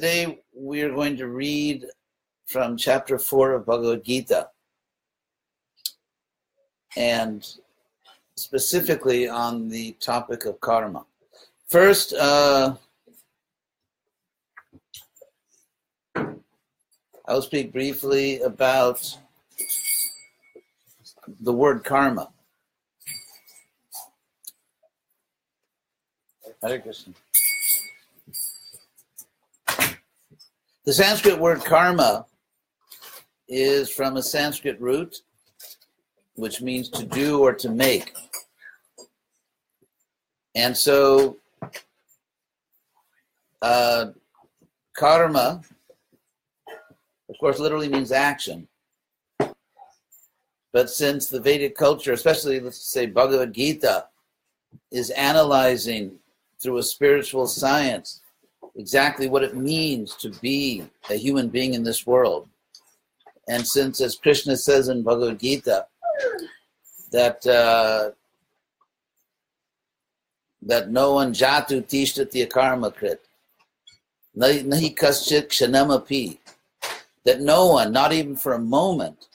today we are going to read from chapter 4 of Bhagavad Gita and specifically on the topic of karma. First, uh, I'll speak briefly about the word karma. Hare Krishna. The Sanskrit word karma is from a Sanskrit root, which means to do or to make. And so, uh, karma, of course, literally means action. But since the Vedic culture, especially let's say Bhagavad Gita, is analyzing through a spiritual science exactly what it means to be a human being in this world. And since, as Krishna says in Bhagavad Gita, that uh, that no one jatu tishtati karma krit, nahi kaschit kshanamapi, that no one, not even for a moment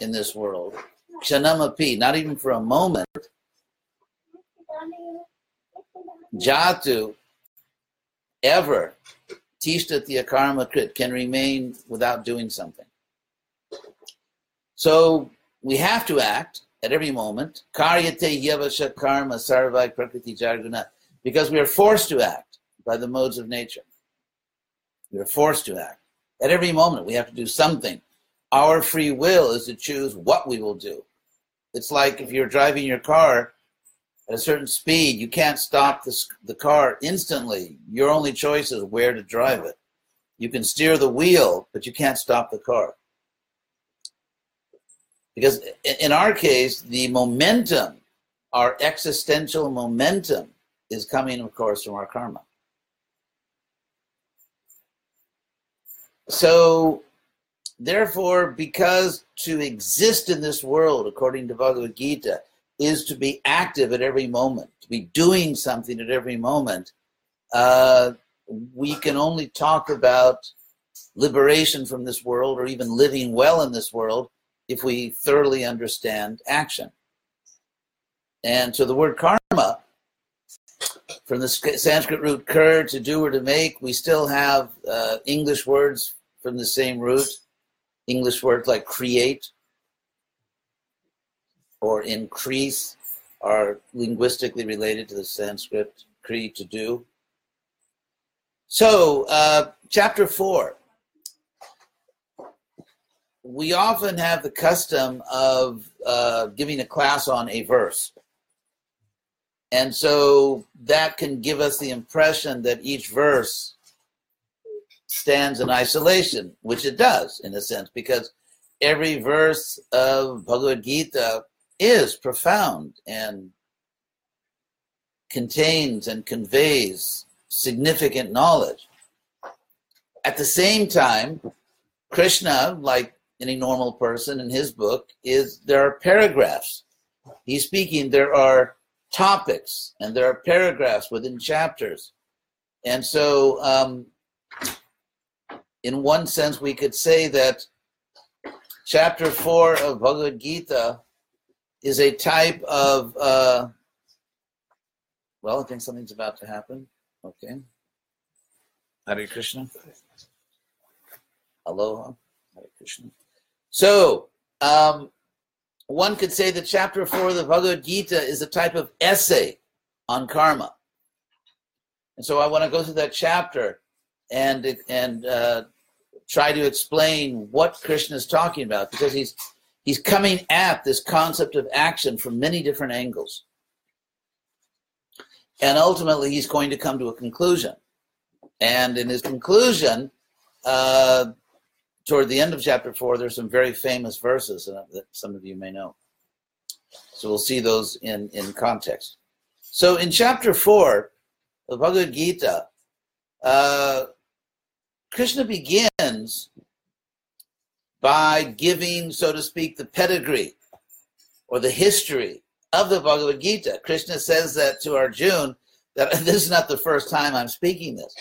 in this world, kshanamapi, not even for a moment, jatu ever tishtati karma krit can remain without doing something. So we have to act at every moment. Karyate yavasha karma sarvai prakriti jarguna. Because we are forced to act by the modes of nature. We are forced to act. At every moment, we have to do something. Our free will is to choose what we will do. It's like if you're driving your car at a certain speed, you can't stop the, the car instantly. Your only choice is where to drive it. You can steer the wheel, but you can't stop the car. Because in our case, the momentum, our existential momentum, is coming, of course, from our karma. So, therefore, because to exist in this world, according to Bhagavad Gita, is to be active at every moment, to be doing something at every moment, uh, we can only talk about liberation from this world or even living well in this world if we thoroughly understand action. And so the word karma, from the Sanskrit root kur, to do or to make, we still have uh, English words from the same root, English words like create or increase are linguistically related to the Sanskrit kri, to do. So, uh, chapter four we often have the custom of uh, giving a class on a verse. And so that can give us the impression that each verse stands in isolation, which it does in a sense, because every verse of Bhagavad Gita is profound and contains and conveys significant knowledge. At the same time, Krishna, like any normal person in his book is there are paragraphs. He's speaking, there are topics and there are paragraphs within chapters. And so, um, in one sense, we could say that chapter four of Bhagavad Gita is a type of, uh, well, I think something's about to happen. Okay. Hare Krishna. Aloha. Hare Krishna. So, um, one could say that chapter four of the Bhagavad Gita is a type of essay on karma. And so I want to go through that chapter and and uh, try to explain what Krishna is talking about because he's he's coming at this concept of action from many different angles. And ultimately, he's going to come to a conclusion. And in his conclusion, uh, toward the end of chapter four, there's some very famous verses that some of you may know. So we'll see those in, in context. So in chapter four of Bhagavad Gita, uh, Krishna begins by giving, so to speak, the pedigree or the history of the Bhagavad Gita. Krishna says that to Arjuna that this is not the first time I'm speaking this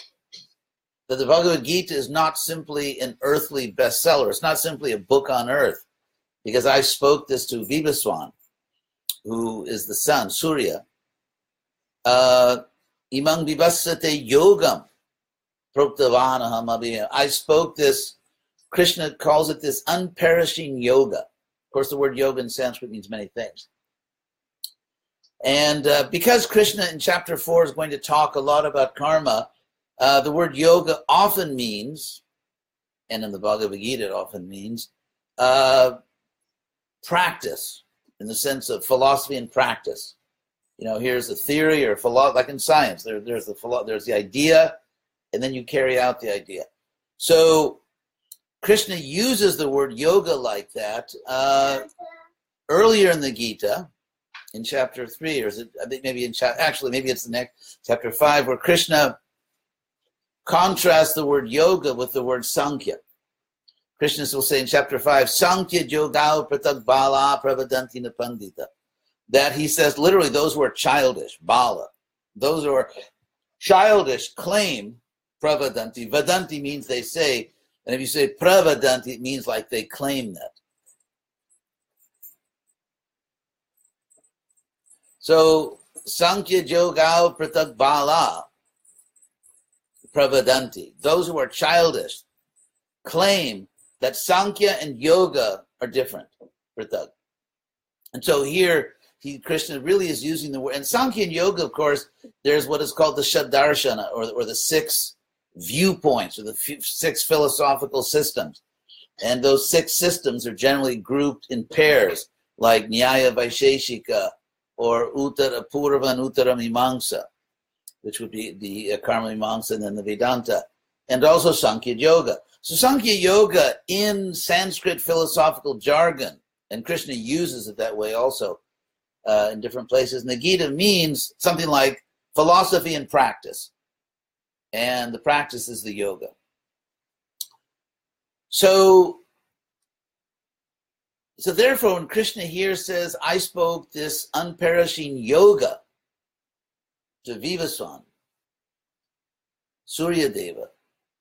that the Bhagavad Gita is not simply an earthly bestseller. It's not simply a book on earth, because I spoke this to Vivaswan, who is the sun, Surya. Uh, Imang vivasate yogam proktavanaham I spoke this, Krishna calls it this unperishing yoga. Of course, the word yoga in Sanskrit means many things. And uh, because Krishna in chapter 4 is going to talk a lot about karma, uh, the word yoga often means, and in the Bhagavad Gita it often means, uh, practice in the sense of philosophy and practice. You know, here's a theory or philosophy, like in science, there, there's the philo- there's the idea, and then you carry out the idea. So Krishna uses the word yoga like that uh, earlier in the Gita, in chapter three, or is it? I think maybe in chapter. Actually, maybe it's the next chapter five, where Krishna contrasts the word yoga with the word sankhya. Krishna will say in chapter 5, Sankhya Yoga Pratak Bala Pravadanti Pandita. That he says literally those who are childish, Bala, those who are childish claim Pravadanti. Vadanti means they say, and if you say Pravadanti, it means like they claim that. So Sankhya Yoga Pratak Pravadanti. Those who are childish claim that Sankhya and Yoga are different, Pratak. And so here, he, Krishna really is using the word. And Sankhya and Yoga, of course, there's what is called the Shadarshana, or, or the six viewpoints, or the six philosophical systems. And those six systems are generally grouped in pairs, like Nyaya Vaisheshika, or Uttara Purva and Uttara Mimamsa, which would be the uh, Karma Mimamsa and then the Vedanta, and also Sankhya Yoga. So Sankhya Yoga in Sanskrit philosophical jargon, and Krishna uses it that way also uh, in different places. Nagita means something like philosophy and practice, and the practice is the yoga. So, so therefore, when Krishna here says, "I spoke this unperishing yoga to Vivaswan, Surya Deva,"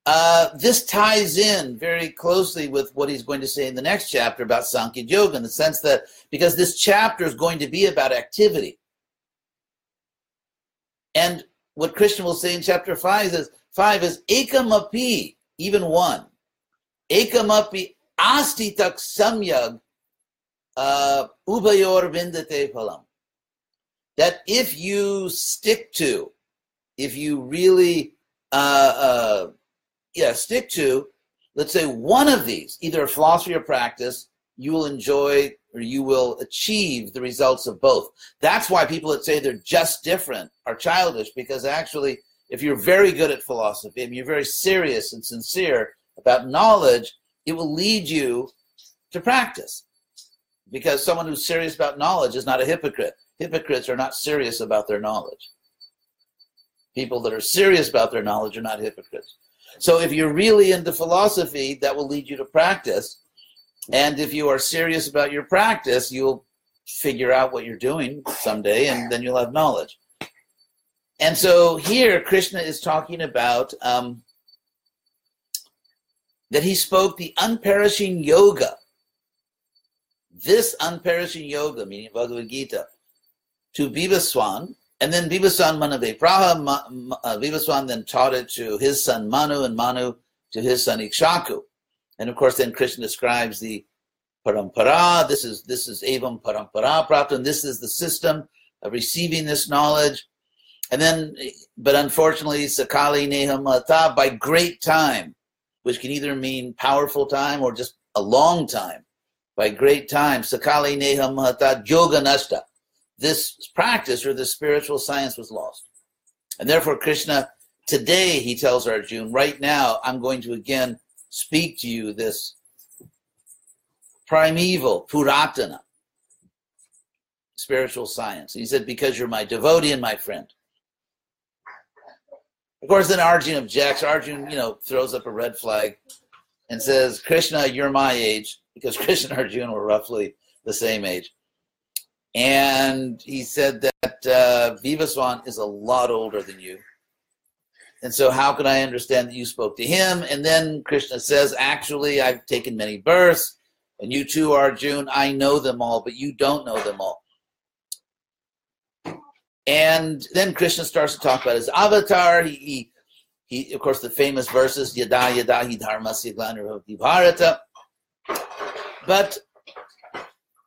Uh, this ties in very closely with what he's going to say in the next chapter about Sankhya Yoga, in the sense that because this chapter is going to be about activity. And what Krishna will say in chapter 5 is, five is ekamapi, even one. Ekamapi asti tak samyag uh, ubayor vindate phalam. That if you stick to, if you really uh, uh, yeah, stick to, let's say one of these, either a philosophy or practice, you will enjoy or you will achieve the results of both. That's why people that say they're just different are childish, because actually, if you're very good at philosophy and you're very serious and sincere about knowledge, it will lead you to practice. Because someone who's serious about knowledge is not a hypocrite. Hypocrites are not serious about their knowledge. People that are serious about their knowledge are not hypocrites. So if you're really into philosophy, that will lead you to practice. And if you are serious about your practice, you'll figure out what you're doing someday and then you'll have knowledge. And so here, Krishna is talking about um, that he spoke the unperishing yoga. This unperishing yoga, meaning Bhagavad Gita, to Vivaswan, and then Vivaswan Manave Praha, uh, Vivaswan then taught it to his son Manu, and Manu to his son Ikshvaku. And of course, then Krishna describes the parampara. This is this is evam parampara prapta, and this is the system of receiving this knowledge. And then, but unfortunately, sakali nehamata by great time, which can either mean powerful time or just a long time. By great time, sakali nehamata yoga nasta this practice or this spiritual science was lost. And therefore, Krishna, today, he tells Arjuna, right now, I'm going to again speak to you this primeval, Puratana, spiritual science. He said, because you're my devotee and my friend. Of course, then Arjuna objects. Arjuna, you know, throws up a red flag and says, Krishna, you're my age, because Krishna and Arjuna were roughly the same age. And he said that uh, Vivaswan is a lot older than you. And so, how can I understand that you spoke to him? And then Krishna says, Actually, I've taken many births, and you too, Arjun. I know them all, but you don't know them all. And then Krishna starts to talk about his avatar. He, he, he of course, the famous verses, Yada Yada Hi Dharma Bharata. But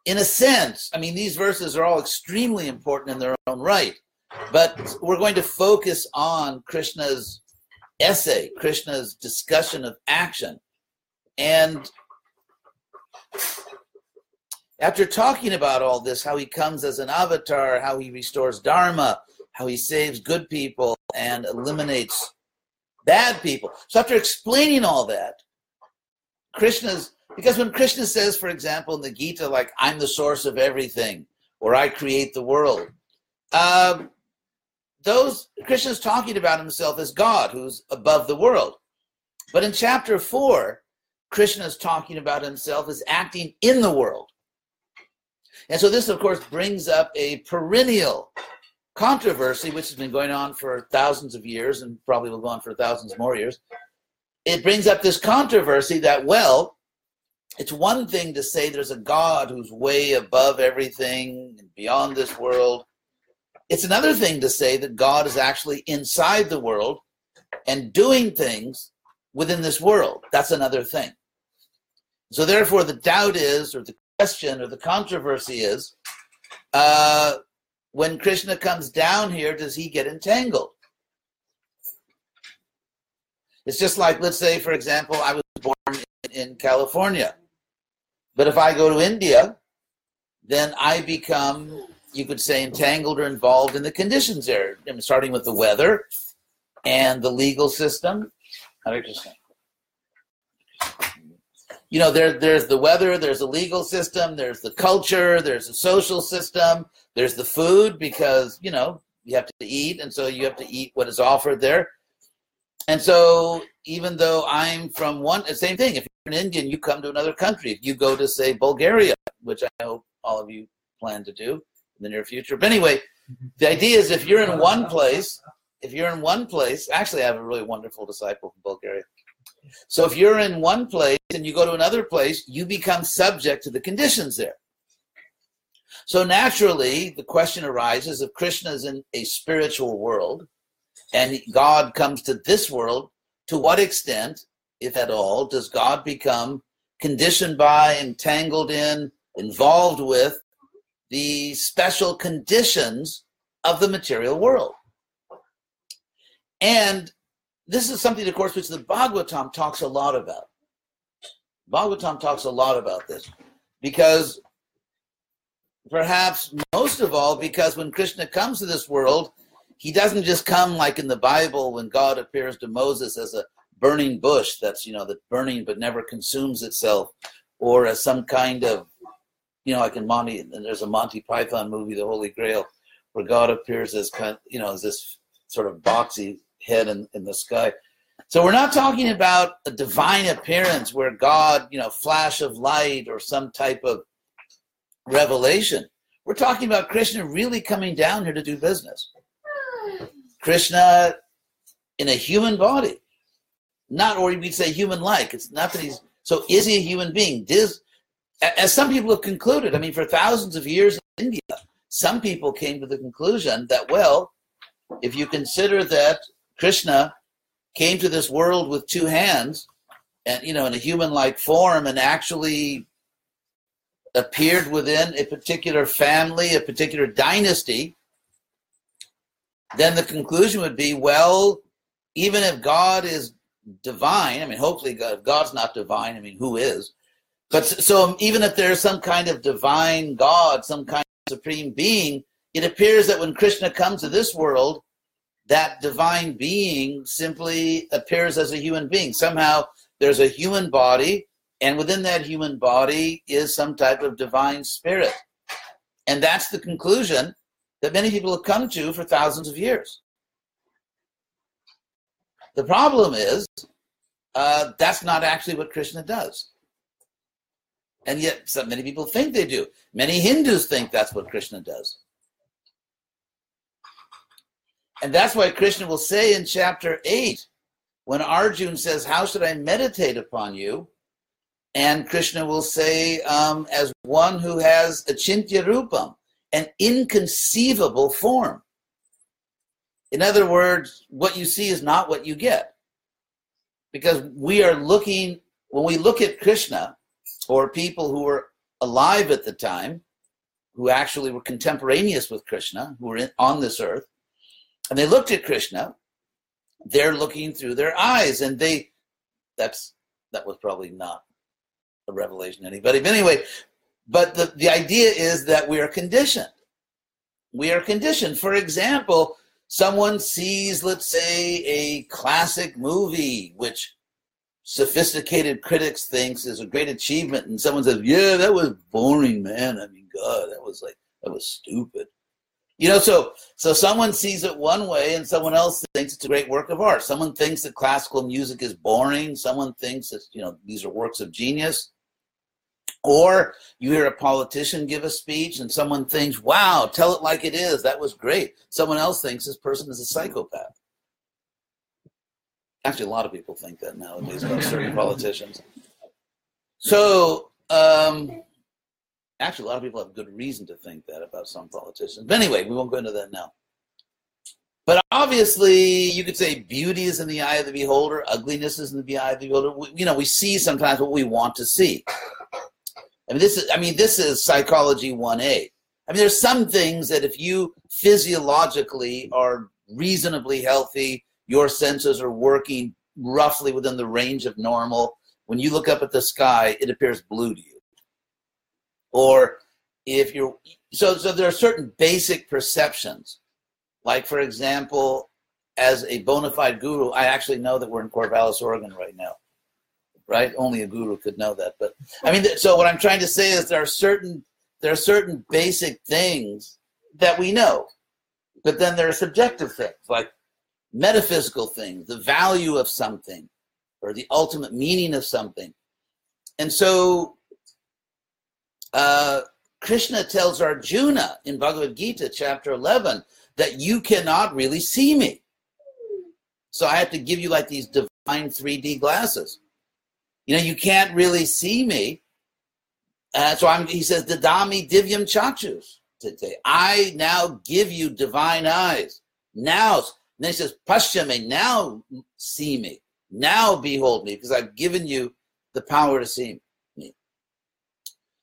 in a sense, I mean, these verses are all extremely important in their own right. But we're going to focus on Krishna's essay, Krishna's discussion of action. And after talking about all this, how he comes as an avatar, how he restores Dharma, how he saves good people and eliminates bad people. So after explaining all that, Krishna's because when Krishna says, for example, in the Gita, like I'm the source of everything, or I create the world, um, those Krishna's talking about himself as God, who's above the world. But in chapter four, Krishna is talking about himself as acting in the world. And so this, of course, brings up a perennial controversy, which has been going on for thousands of years and probably will go on for thousands more years. It brings up this controversy that, well, it's one thing to say there's a God who's way above everything and beyond this world. It's another thing to say that God is actually inside the world and doing things within this world. That's another thing. So, therefore, the doubt is, or the question, or the controversy is uh, when Krishna comes down here, does he get entangled? It's just like, let's say, for example, I was born in, in California. But if I go to India, then I become, you could say, entangled or involved in the conditions there, starting with the weather and the legal system. You know, there, there's the weather, there's the legal system, there's the culture, there's the social system, there's the food because, you know, you have to eat, and so you have to eat what is offered there. And so, even though I'm from one, same thing. If you're an Indian, you come to another country. If you go to, say, Bulgaria, which I know all of you plan to do the near future. But anyway, the idea is if you're in one place, if you're in one place, actually, I have a really wonderful disciple from Bulgaria. So if you're in one place and you go to another place, you become subject to the conditions there. So naturally, the question arises if Krishna is in a spiritual world and God comes to this world, to what extent, if at all, does God become conditioned by, entangled in, involved with the special conditions of the material world? And this is something, of course, which the Bhagavatam talks a lot about. Bhagavatam talks a lot about this because perhaps most of all, because when Krishna comes to this world, he doesn't just come like in the Bible when God appears to Moses as a burning bush that's, you know, that burning but never consumes itself, or as some kind of, you know, like in Monty, and there's a Monty Python movie, The Holy Grail, where God appears as kind, you know, as this sort of boxy head in, in the sky. So we're not talking about a divine appearance where God, you know, flash of light or some type of revelation. We're talking about Krishna really coming down here to do business. Krishna in a human body, not or we'd say human like. It's not that he's so. Is he a human being? Does, as some people have concluded, I mean, for thousands of years in India, some people came to the conclusion that well, if you consider that Krishna came to this world with two hands, and you know, in a human-like form, and actually appeared within a particular family, a particular dynasty, then the conclusion would be well, even if God is divine, I mean, hopefully, God, God's not divine, I mean, who is? But so even if there's some kind of divine God, some kind of supreme being, it appears that when Krishna comes to this world, that divine being simply appears as a human being. Somehow there's a human body, and within that human body is some type of divine spirit. And that's the conclusion that many people have come to for thousands of years. The problem is uh, that's not actually what Krishna does. And yet, so many people think they do. Many Hindus think that's what Krishna does. And that's why Krishna will say in chapter 8, when Arjun says, How should I meditate upon you? And Krishna will say, um, as one who has a Chintya rupam, an inconceivable form. In other words, what you see is not what you get. Because we are looking, when we look at Krishna, or people who were alive at the time, who actually were contemporaneous with Krishna, who were in, on this earth, and they looked at Krishna, they're looking through their eyes, and they, that's, that was probably not a revelation to anybody. But anyway, but the, the idea is that we are conditioned. We are conditioned. For example, someone sees, let's say, a classic movie, which sophisticated critics thinks is a great achievement, and someone says, "Yeah, that was boring, man. I mean, God, that was like that was stupid." You know, so so someone sees it one way, and someone else thinks it's a great work of art. Someone thinks that classical music is boring. Someone thinks that you know these are works of genius. Or you hear a politician give a speech and someone thinks, wow, tell it like it is. That was great. Someone else thinks this person is a psychopath. Actually, a lot of people think that nowadays about certain politicians. So, um, actually, a lot of people have good reason to think that about some politicians. But anyway, we won't go into that now. But obviously, you could say beauty is in the eye of the beholder, ugliness is in the eye of the beholder. We, you know, we see sometimes what we want to see. I mean, this is I mean, this is psychology 1A. I mean, there's some things that if you physiologically are reasonably healthy, your senses are working roughly within the range of normal. When you look up at the sky, it appears blue to you. Or if you're so so there are certain basic perceptions. Like for example, as a bona fide guru, I actually know that we're in Corvallis, Oregon right now right? Only a guru could know that. But I mean, so what I'm trying to say is there are certain there are certain basic things that we know, but then there are subjective things like metaphysical things, the value of something, or the ultimate meaning of something. And so uh, Krishna tells Arjuna in Bhagavad Gita, chapter 11, that you cannot really see me. So I have to give you like these divine 3D glasses. You know, you can't really see me. Uh, so I'm, he says, Dadami divyam chachus. Today. I now give you divine eyes. Now, then he says, Pashyame, now see me. Now behold me, because I've given you the power to see me.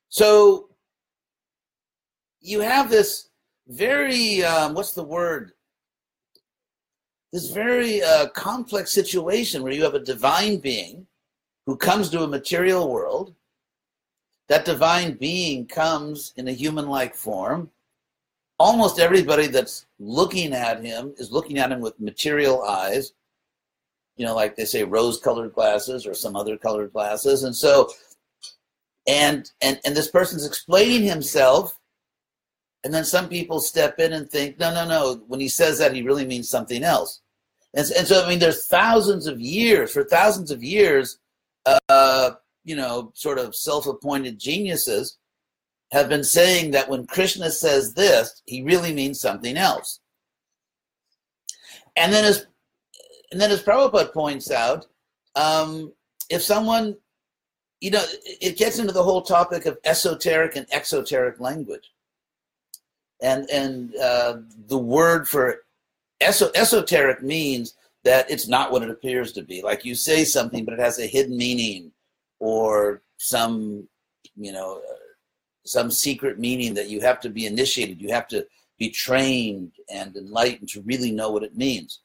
So you have this very, um, what's the word? This very uh, complex situation where you have a divine being who comes to a material world. That divine being comes in a human like form. Almost everybody that's looking at him is looking at him with material eyes, you know, like they say rose colored glasses or some other colored glasses. And so, and, and, and this person's explaining himself. And then some people step in and think, no, no, no. When he says that, he really means something else. And, and so, I mean, there's thousands of years, for thousands of years, uh, you know, sort of self-appointed geniuses have been saying that when Krishna says this, he really means something else. And then as and then as Prabhupada points out, um, if someone, you know, it gets into the whole topic of esoteric and exoteric language. And and uh, the word for eso- esoteric means that it's not what it appears to be. Like you say something, but it has a hidden meaning or some, you know, some secret meaning that you have to be initiated. You have to be trained and enlightened to really know what it means.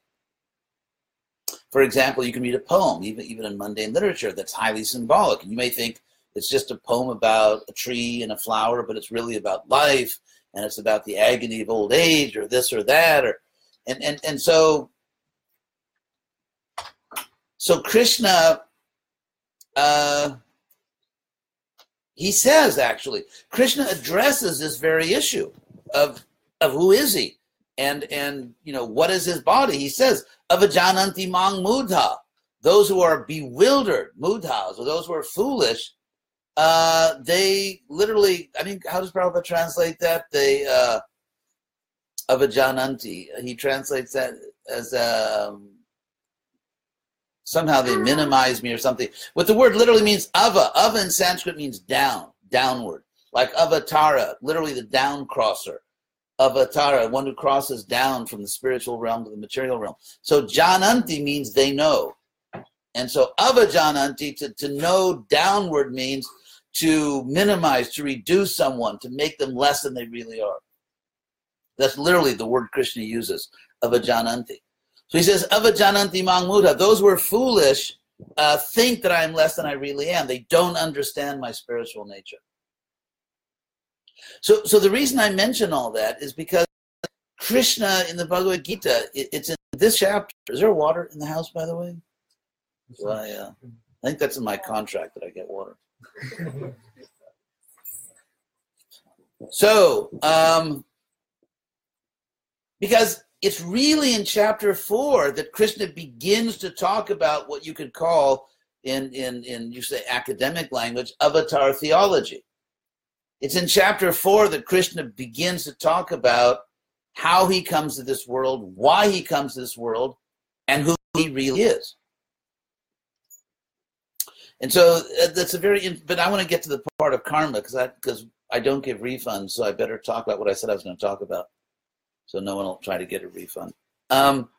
For example, you can read a poem, even, even in mundane literature, that's highly symbolic. And you may think it's just a poem about a tree and a flower, but it's really about life and it's about the agony of old age or this or that. Or, and, and, and so so Krishna, uh, he says actually, Krishna addresses this very issue of of who is he, and and you know what is his body. He says, "Avajananti mang mudha," those who are bewildered, mudhas, or those who are foolish. Uh, they literally, I mean, how does Prabhupada translate that? They uh, avajananti. He translates that as um, somehow they minimize me or something. What the word literally means ava. Ava in Sanskrit means down, downward. Like avatara, literally the down crosser. Avatara, one who crosses down from the spiritual realm to the material realm. So jananti means they know. And so avajananti, to, to know downward means to minimize, to reduce someone, to make them less than they really are. That's literally the word Krishna uses, avajananti. So he says, avajananti mangmuta, those who are foolish uh, think that I am less than I really am. They don't understand my spiritual nature. So, so the reason I mention all that is because Krishna in the Bhagavad Gita, it, it's in this chapter. Is there water in the house, by the way? I, uh, I think that's in my contract that I get water. so, um, because it's really in chapter four that Krishna begins to talk about what you could call, in in in you say academic language, avatar theology. It's in chapter four that Krishna begins to talk about how he comes to this world, why he comes to this world, and who he really is. And so uh, that's a very, but I want to get to the part of karma because I because I don't give refunds, so I better talk about what I said I was going to talk about, so no one will try to get a refund. Um,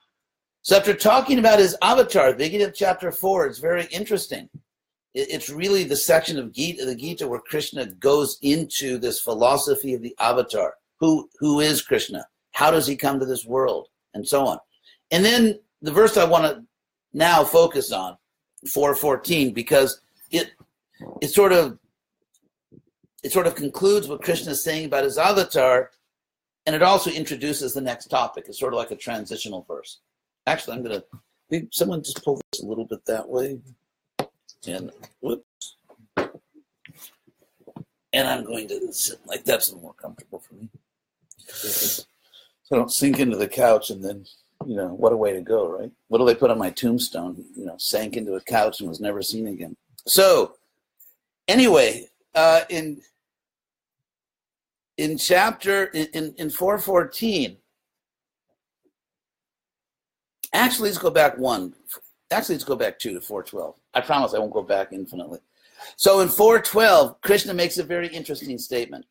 so after talking about his avatar, beginning of chapter four, it's very interesting. It's really the section of Gita, the Gita where Krishna goes into this philosophy of the avatar. Who who is Krishna? How does he come to this world? And so on. And then the verse I want to now focus on 414 because it it sort of it sort of concludes what Krishna is saying about his avatar, and it also introduces the next topic. It's sort of like a transitional verse. Actually, I'm gonna someone just pull this a little bit that way, and whoops, and I'm going to sit like that's a little more comfortable for me, so I don't sink into the couch and then you know, what a way to go, right? What do they put on my tombstone? You know, sank into a couch and was never seen again. So, anyway, uh, in in chapter in in four fourteen. Actually, let's go back one. Actually, let's go back two to four twelve. I promise I won't go back infinitely. So in four twelve, Krishna makes a very interesting statement.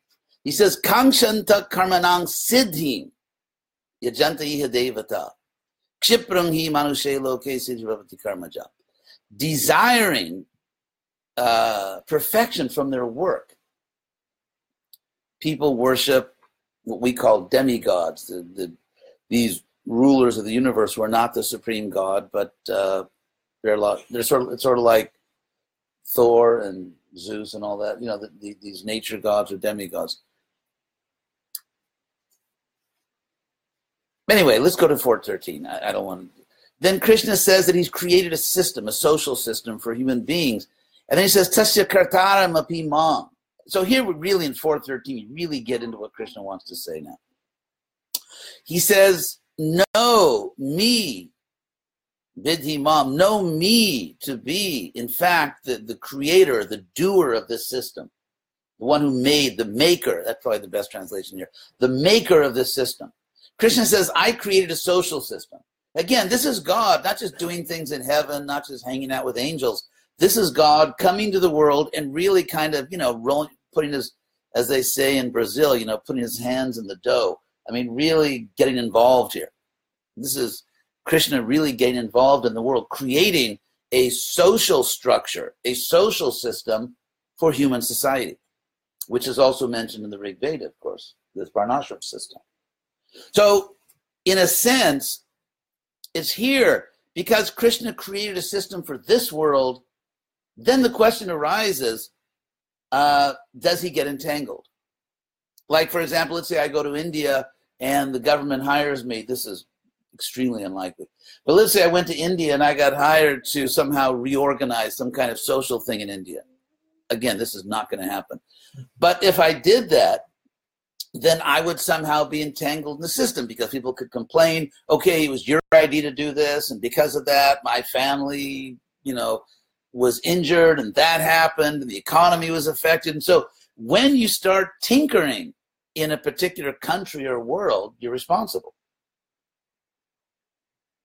He says, "Kangshanta karmanang siddhim yajanta devata." Kshiprang manushe loke karmaja. Desiring uh, perfection from their work. People worship what we call demigods, the, the, these rulers of the universe who are not the supreme god, but uh, they're, a lot, they're sort of, it's sort of like Thor and Zeus and all that, you know, the, the, these nature gods or demigods. Anyway, let's go to 413. I, I don't want to. Then Krishna says that he's created a system, a social system for human beings. And then he says, Tasya kartara mapi mam. So here we really in 413, we really get into what Krishna wants to say now. He says, Know me, Vidhi Mam, know me to be, in fact, the, the creator, the doer of this system, the one who made, the maker. That's probably the best translation here. The maker of this system. Krishna says, I created a social system. Again, this is God, not just doing things in heaven, not just hanging out with angels. This is God coming to the world and really kind of, you know, rolling, putting his, as they say in Brazil, you know, putting his hands in the dough. I mean, really getting involved here. This is Krishna really getting involved in the world, creating a social structure, a social system for human society, which is also mentioned in the Rig Veda, of course, this Varnashram system. So, in a sense, it's here because Krishna created a system for this world. Then the question arises uh, does he get entangled? Like, for example, let's say I go to India and the government hires me. This is extremely unlikely. But let's say I went to India and I got hired to somehow reorganize some kind of social thing in India. Again, this is not going to happen. But if I did that, then I would somehow be entangled in the system because people could complain, okay, it was your idea to do this, and because of that, my family, you know, was injured, and that happened, and the economy was affected. And so when you start tinkering in a particular country or world, you're responsible.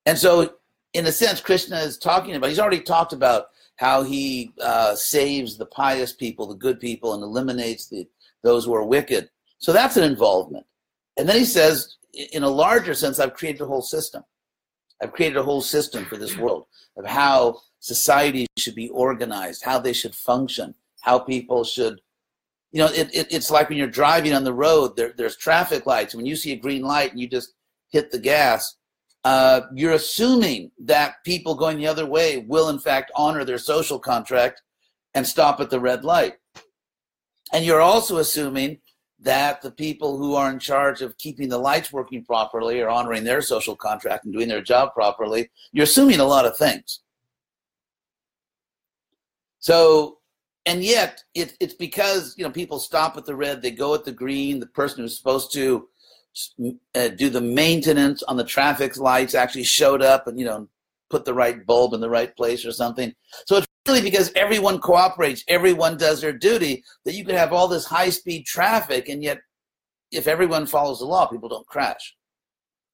And so, in a sense, Krishna is talking about, he's already talked about how he uh, saves the pious people, the good people, and eliminates the, those who are wicked. So that's an involvement. And then he says, in a larger sense, I've created a whole system. I've created a whole system for this world of how society should be organized, how they should function, how people should, you know, it, it, it's like when you're driving on the road, there, there's traffic lights. When you see a green light and you just hit the gas, uh, you're assuming that people going the other way will, in fact, honor their social contract and stop at the red light. And you're also assuming that the people who are in charge of keeping the lights working properly or honoring their social contract and doing their job properly. You're assuming a lot of things. So, and yet it, it's because you know people stop at the red, they go at the green. The person who's supposed to uh, do the maintenance on the traffic lights actually showed up and you know put the right bulb in the right place or something. So it's really because everyone cooperates, everyone does their duty, that you can have all this high speed traffic, and yet if everyone follows the law, people don't crash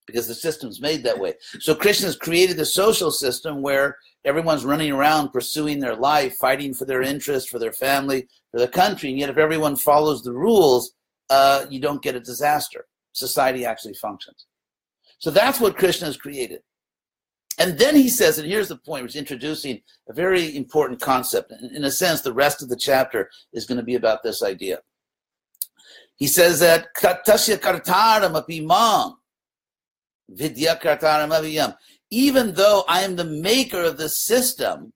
because the system's made that way. So Krishna's created the social system where everyone's running around pursuing their life, fighting for their interests, for their family, for the country, and yet if everyone follows the rules, uh, you don't get a disaster. Society actually functions. So that's what Krishna has created. And then he says, and here's the point, which is introducing a very important concept. In, a sense, the rest of the chapter is going to be about this idea. He says that Tasya Kartaram apimam Vidya Kartaram. Even though I am the maker of the system,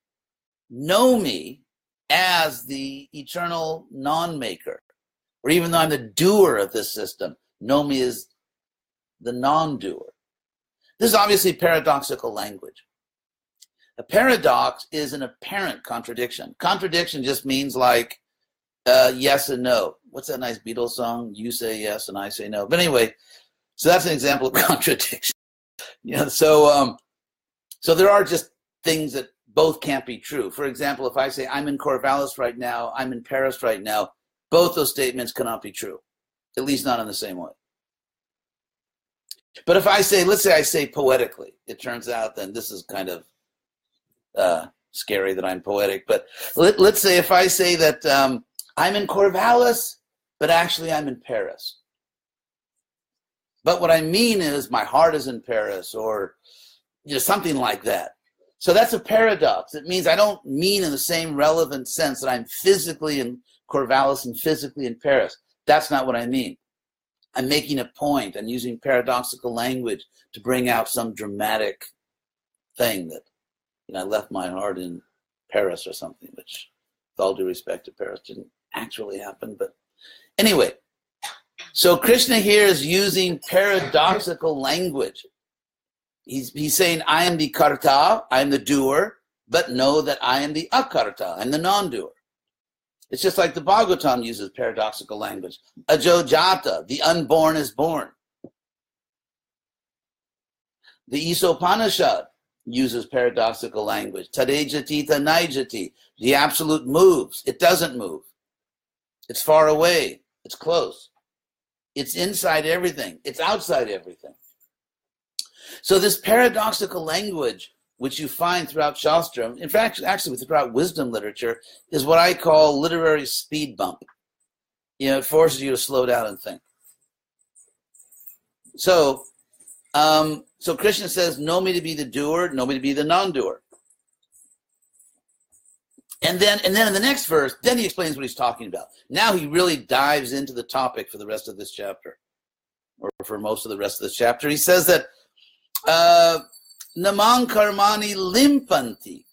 know me as the eternal non-maker. Or even though I'm the doer of this system, know me as the non-doer. This is obviously paradoxical language. A paradox is an apparent contradiction. Contradiction just means like uh, yes and no. What's that nice Beatles song? You say yes and I say no. But anyway, so that's an example of contradiction. you know, so um, so there are just things that both can't be true. For example, if I say I'm in Corvallis right now, I'm in Paris right now, both those statements cannot be true, at least not in the same way. But if I say, let's say I say poetically, it turns out then this is kind of uh, scary that I'm poetic. But let, us say if I say that um, I'm in Corvallis, but actually I'm in Paris. But what I mean is my heart is in Paris, or you know something like that. So that's a paradox. It means I don't mean in the same relevant sense that I'm physically in Corvallis and physically in Paris. That's not what I mean. I'm making a point. I'm using paradoxical language to bring out some dramatic thing that you know I left my heart in Paris or something, which with all due respect to Paris didn't actually happen. But anyway, so Krishna here is using paradoxical language. He's, he's saying, I am the karta, I am the doer, but know that I am the akarta, I'm the non-doer. It's just like the Bhagavatam uses paradoxical language. Ajo jata, the unborn is born. The Isopanishad uses paradoxical language. Tadejati tanaijati, the absolute moves. It doesn't move. It's far away. It's close. It's inside everything. It's outside everything. So this paradoxical language which you find throughout Shastra, in fact, actually throughout wisdom literature, is what I call literary speed bump. You know, it forces you to slow down and think. So, um, so Krishna says, know me to be the doer, know me to be the non-doer. And then, and then in the next verse, then he explains what he's talking about. Now he really dives into the topic for the rest of this chapter, or for most of the rest of this chapter. He says that uh, Naman karmani limpanti.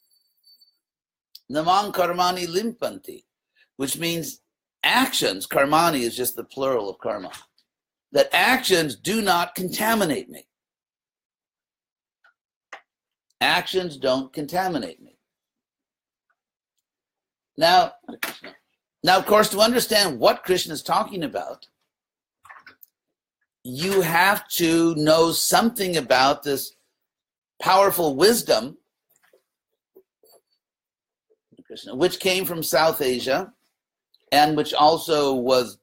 Naman karmani limpanti, which means actions, karmani is just the plural of karma, that actions do not contaminate me. Actions don't contaminate me. Now, now, of course, to understand what Krishna is talking about, you have to know something about this powerful wisdom, which came from South Asia and which also was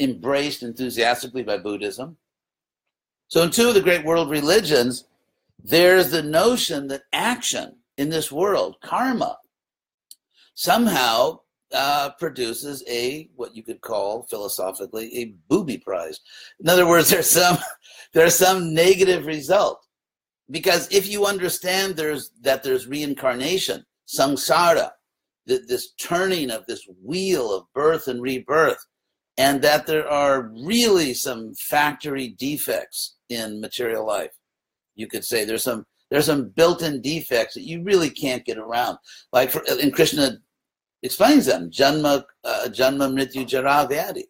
embraced enthusiastically by Buddhism. So, in two of the great world religions, there's the notion that action in this world, karma, somehow uh, produces a what you could call philosophically a booby prize. In other words, there's some there's some negative result because if you understand there's that there's reincarnation, samsara, this turning of this wheel of birth and rebirth, and that there are really some factory defects in material life. You could say there's some there's some built-in defects that you really can't get around. Like for, in Krishna explains them. Janma, uh, Janma Mrityu Jara Vyadhi.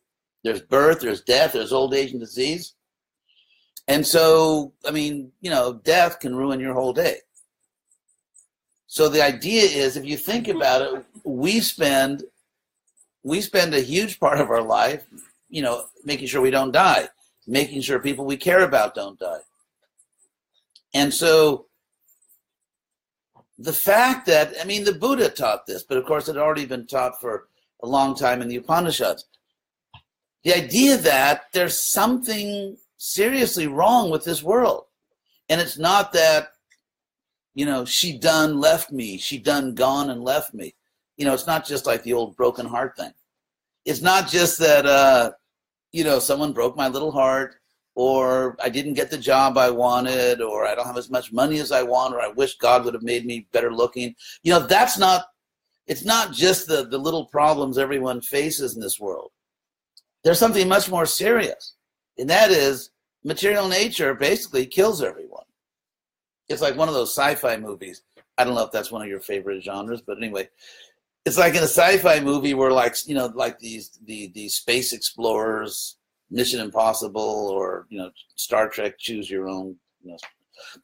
There's birth, there's death, there's old age and disease. And so, I mean, you know, death can ruin your whole day. So the idea is if you think about it, we spend we spend a huge part of our life, you know, making sure we don't die, making sure people we care about don't die. And so the fact that, I mean, the Buddha taught this, but of course it had already been taught for a long time in the Upanishads. The idea that there's something seriously wrong with this world. And it's not that, you know, she done left me, she done gone and left me. You know, it's not just like the old broken heart thing. It's not just that, uh, you know, someone broke my little heart or I didn't get the job I wanted, or I don't have as much money as I want, or I wish God would have made me better looking. You know, that's not, it's not just the, the little problems everyone faces in this world. There's something much more serious, and that is material nature basically kills everyone. It's like one of those sci fi movies. I don't know if that's one of your favorite genres, but anyway, it's like in a sci-fi movie where like you know like these the these space explorers Mission Impossible or you know Star Trek Choose Your Own. You know,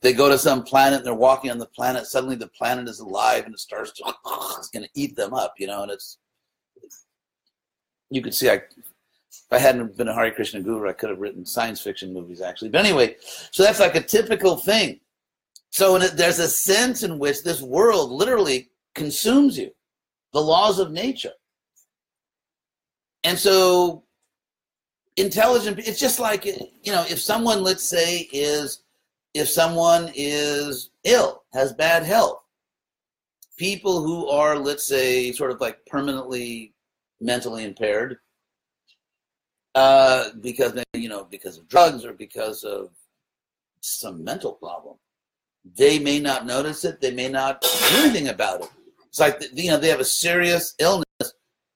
they go to some planet and they're walking on the planet. Suddenly the planet is alive and it starts to it's going to eat them up. You know, and it's you could see I if I hadn't been a Hare Krishna guru, I could have written science fiction movies actually. But anyway, so that's like a typical thing. So it, there's a sense in which this world literally consumes you, the laws of nature. And so intelligent it's just like you know if someone let's say is if someone is ill has bad health people who are let's say sort of like permanently mentally impaired uh, because they you know because of drugs or because of some mental problem they may not notice it they may not do anything about it. It's like you know they have a serious illness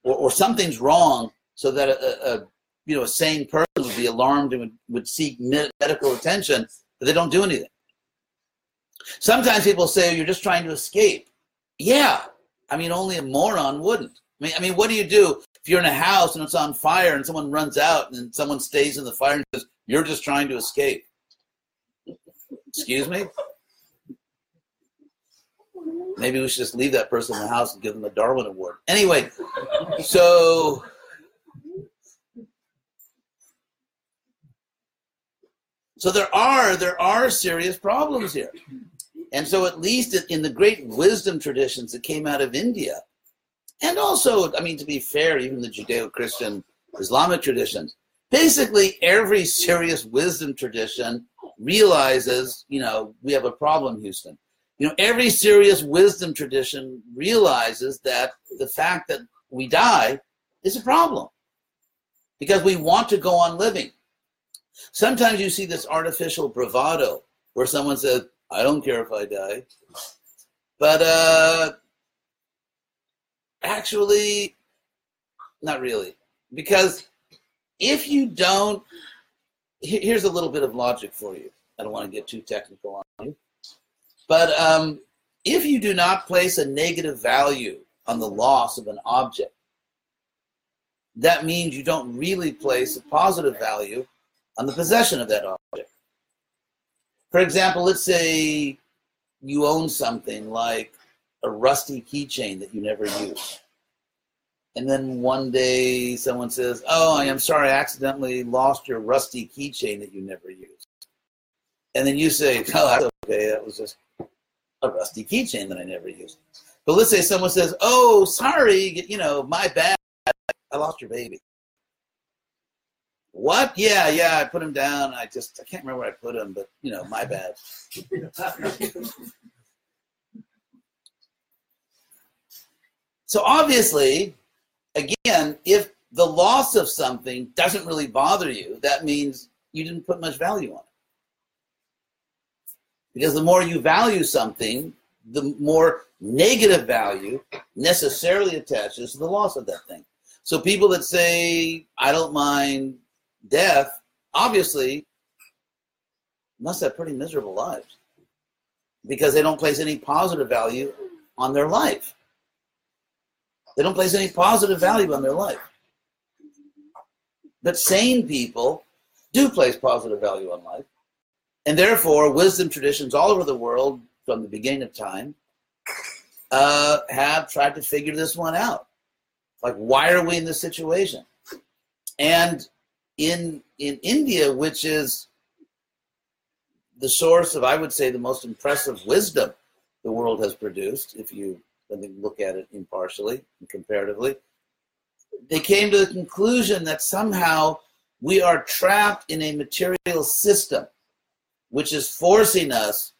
or, or something's wrong so that a, a you know a sane person would be alarmed and would, would seek medical attention, but they don't do anything. Sometimes people say oh, you're just trying to escape. Yeah, I mean only a moron wouldn't. I mean, I mean, what do you do if you're in a house and it's on fire and someone runs out and someone stays in the fire and says you're just trying to escape? Excuse me. Maybe we should just leave that person in the house and give them a Darwin Award. Anyway, so So there are there are serious problems here. And so at least in the great wisdom traditions that came out of India, and also, I mean, to be fair, even the Judeo-Christian Islamic traditions, basically every serious wisdom tradition realizes, you know, we have a problem, Houston. You know, every serious wisdom tradition realizes that the fact that we die is a problem because we want to go on living. Sometimes you see this artificial bravado where someone says, I don't care if I die. But uh, actually, not really. Because if you don't, here's a little bit of logic for you. I don't want to get too technical on you. But um, if you do not place a negative value on the loss of an object, that means you don't really place a positive value on the possession of that object. For example, let's say you own something like a rusty keychain that you never use. And then one day someone says, Oh, I am sorry, I accidentally lost your rusty keychain that you never used. And then you say, Oh, that's okay, that was just a rusty keychain that I never used. But let's say someone says, Oh, sorry, you know, my bad, I lost your baby. What? Yeah, yeah, I put him down. I just I can't remember where I put him, but you know, my bad. so obviously, again, if the loss of something doesn't really bother you, that means you didn't put much value on it. Because the more you value something, the more negative value necessarily attaches to the loss of that thing. So people that say, I don't mind death, obviously must have pretty miserable lives because they don't place any positive value on their life. They don't place any positive value on their life. But sane people do place positive value on life. And therefore, wisdom traditions all over the world from the beginning of time uh, have tried to figure this one out. Like, why are we in this situation? And in in India, which is the source of, I would say, the most impressive wisdom the world has produced, if you look at it impartially and comparatively, they came to the conclusion that somehow we are trapped in a material system which is forcing us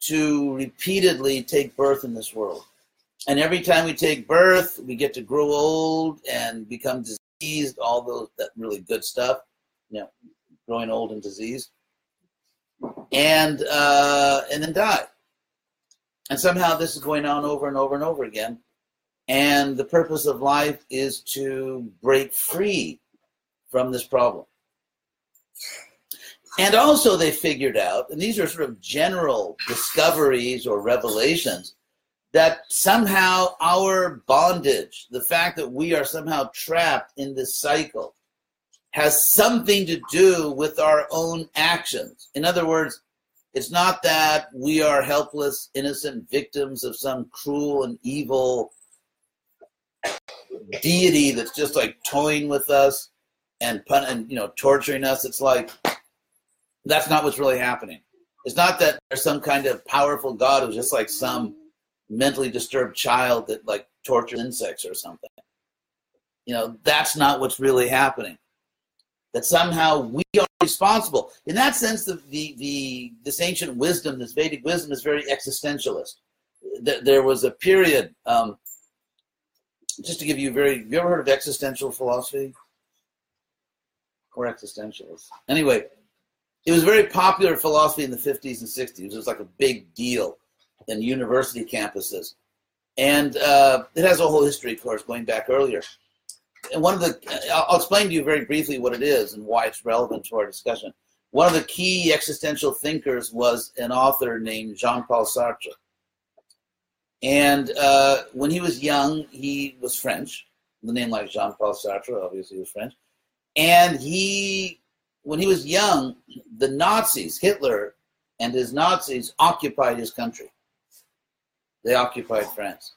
to repeatedly take birth in this world. And every time we take birth, we get to grow old and become diseased, all those that really good stuff, you know, growing old and diseased. And uh, and then die. And somehow this is going on over and over and over again. And the purpose of life is to break free from this problem. And also, they figured out, and these are sort of general discoveries or revelations, that somehow our bondage, the fact that we are somehow trapped in this cycle, has something to do with our own actions. In other words, it's not that we are helpless, innocent victims of some cruel and evil deity that's just like toying with us and pun- and you know torturing us. It's like that's not what's really happening. It's not that there's some kind of powerful God who's just like some mentally disturbed child that like tortures insects or something. You know, that's not what's really happening. That somehow we are responsible. In that sense, the the, the this ancient wisdom, this Vedic wisdom, is very existentialist. There was a period. Um, just to give you very, have you ever heard of existential philosophy or existentialists? Anyway, it was very popular philosophy in the 50s and 60s. It was like a big deal in university campuses. And uh, it has a whole history, of course, going back earlier. And one of the, I'll explain to you very briefly what it is and why it's relevant to our discussion. One of the key existential thinkers was an author named Jean Paul Sartre. And uh, when he was young, he was French. The name like Jean Paul Sartre, obviously, was French. And he when he was young, the Nazis, Hitler and his Nazis occupied his country. They occupied France.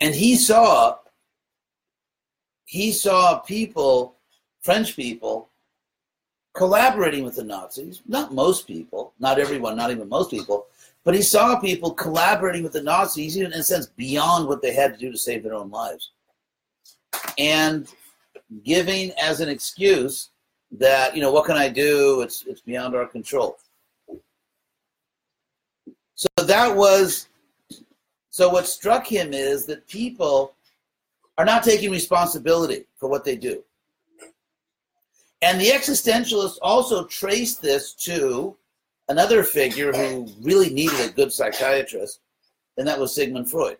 And he saw he saw people, French people, collaborating with the Nazis. Not most people, not everyone, not even most people, but he saw people collaborating with the Nazis, even in a sense beyond what they had to do to save their own lives. And giving as an excuse that you know what can I do? It's it's beyond our control. That was so what struck him is that people are not taking responsibility for what they do. And the existentialists also traced this to another figure who really needed a good psychiatrist, and that was Sigmund Freud.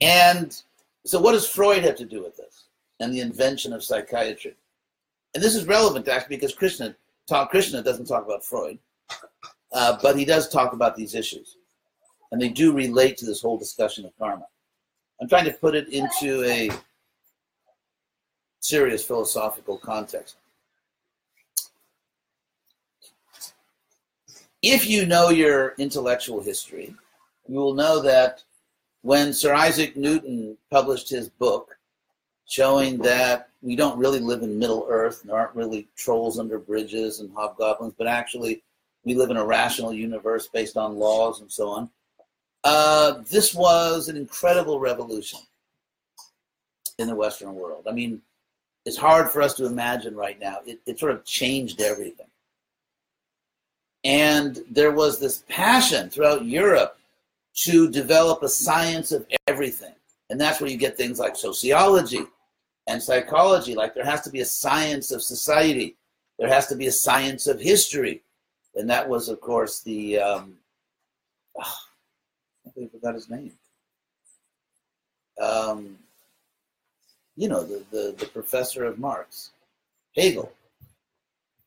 And so, what does Freud have to do with this? and the invention of psychiatry. And this is relevant actually because Krishna Krishna doesn't talk about Freud, uh, but he does talk about these issues, and they do relate to this whole discussion of karma. I'm trying to put it into a serious philosophical context. If you know your intellectual history, you will know that when Sir Isaac Newton published his book, showing that we don't really live in Middle Earth. There aren't really trolls under bridges and hobgoblins, but actually we live in a rational universe based on laws and so on. Uh, this was an incredible revolution. in the Western world. I mean, it's hard for us to imagine right now. It, it sort of changed everything. And there was this passion throughout Europe to develop a science of everything. And that's where you get things like sociology and psychology. Like there has to be a science of society, there has to be a science of history. And that was, of course, the. Um, oh, I forgot his name. Um, you know, the, the, the professor of Marx, Hegel,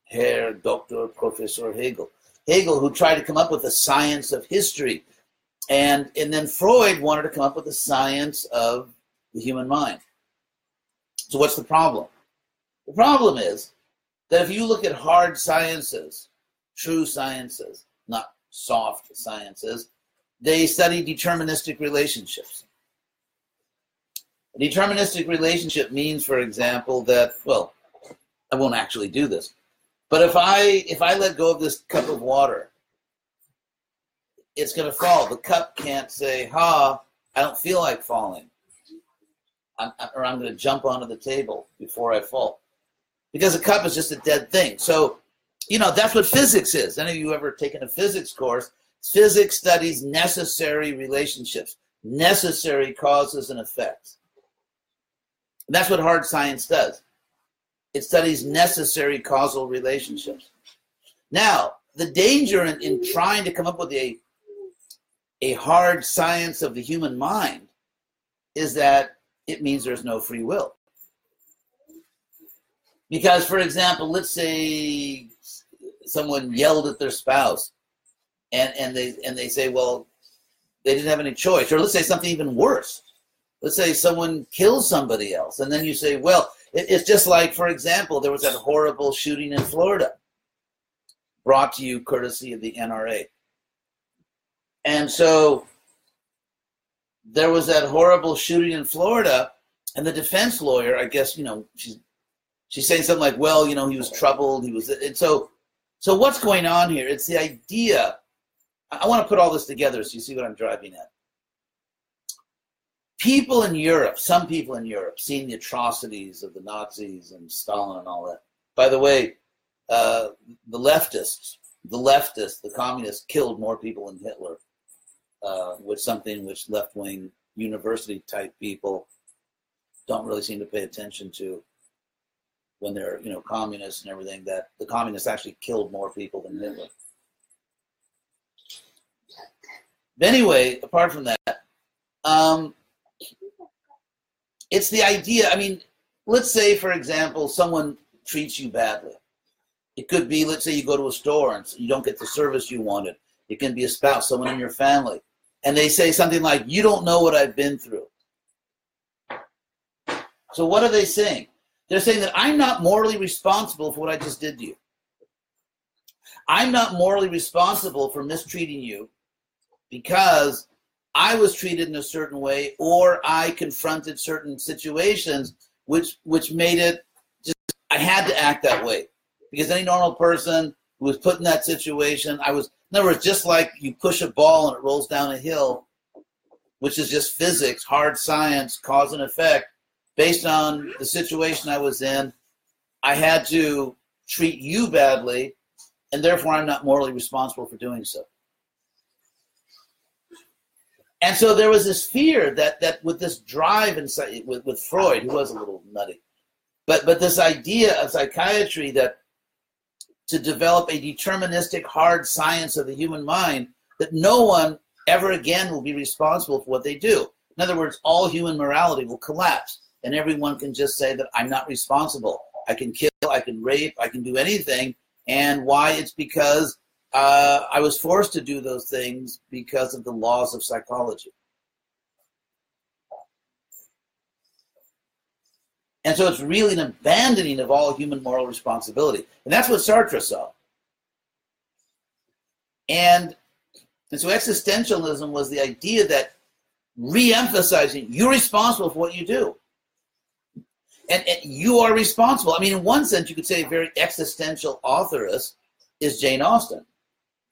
Herr Dr. Professor Hegel. Hegel, who tried to come up with the science of history. And, and then Freud wanted to come up with the science of the human mind. So, what's the problem? The problem is that if you look at hard sciences, true sciences, not soft sciences, they study deterministic relationships. A deterministic relationship means, for example, that, well, I won't actually do this, but if I if I let go of this cup of water, it's going to fall. The cup can't say, "Ha, I don't feel like falling," I'm, or I'm going to jump onto the table before I fall, because a cup is just a dead thing. So, you know, that's what physics is. Any of you ever taken a physics course? Physics studies necessary relationships, necessary causes and effects. That's what hard science does. It studies necessary causal relationships. Now, the danger in, in trying to come up with a, a hard science of the human mind is that it means there's no free will. Because, for example, let's say someone yelled at their spouse and, and they and they say, well, they didn't have any choice. Or let's say something even worse. Let's say someone kills somebody else, and then you say, well, it's just like, for example, there was that horrible shooting in Florida, brought to you courtesy of the NRA. And so there was that horrible shooting in Florida, and the defense lawyer, I guess, you know, she's she's saying something like, "Well, you know, he was troubled. He was," and so, so what's going on here? It's the idea. I want to put all this together so you see what I'm driving at people in Europe, some people in Europe, seeing the atrocities of the Nazis and Stalin and all that. By the way, uh, the leftists, the leftists, the communists killed more people than Hitler, uh, something which left wing university type people don't really seem to pay attention to when they're you know communists and everything. That the communists actually killed more people than Hitler. But anyway, apart from that, um, it's the idea. I mean, let's say, for example, someone treats you badly. It could be, let's say, you go to a store and you don't get the service you wanted. It can be a spouse, someone in your family, and they say something like, "You don't know what I've been through." So what are they saying? They're saying that I'm not morally responsible for what I just did to you. I'm not morally responsible for mistreating you because I was treated in a certain way, or I confronted certain situations, which which made it just I had to act that way because any normal person who was put in that situation, I was. In other words, just like you push a ball and it rolls down a hill, which is just physics, hard science, cause and effect, based on the situation I was in, I had to treat you badly, and therefore I'm not morally responsible for doing so. And so there was this fear that that with this drive inside with, with Freud, who was a little nutty, but but this idea of psychiatry that to develop a deterministic hard science of the human mind that no one ever again will be responsible for what they do. In other words, all human morality will collapse, and everyone can just say that I'm not responsible. I can kill, I can rape, I can do anything, and why? It's because uh, I was forced to do those things because of the laws of psychology. And so it's really an abandoning of all human moral responsibility. And that's what Sartre saw. And, and so existentialism was the idea that re-emphasizing you're responsible for what you do. And, and, you are responsible. I mean, in one sense, you could say a very existential authoress is Jane Austen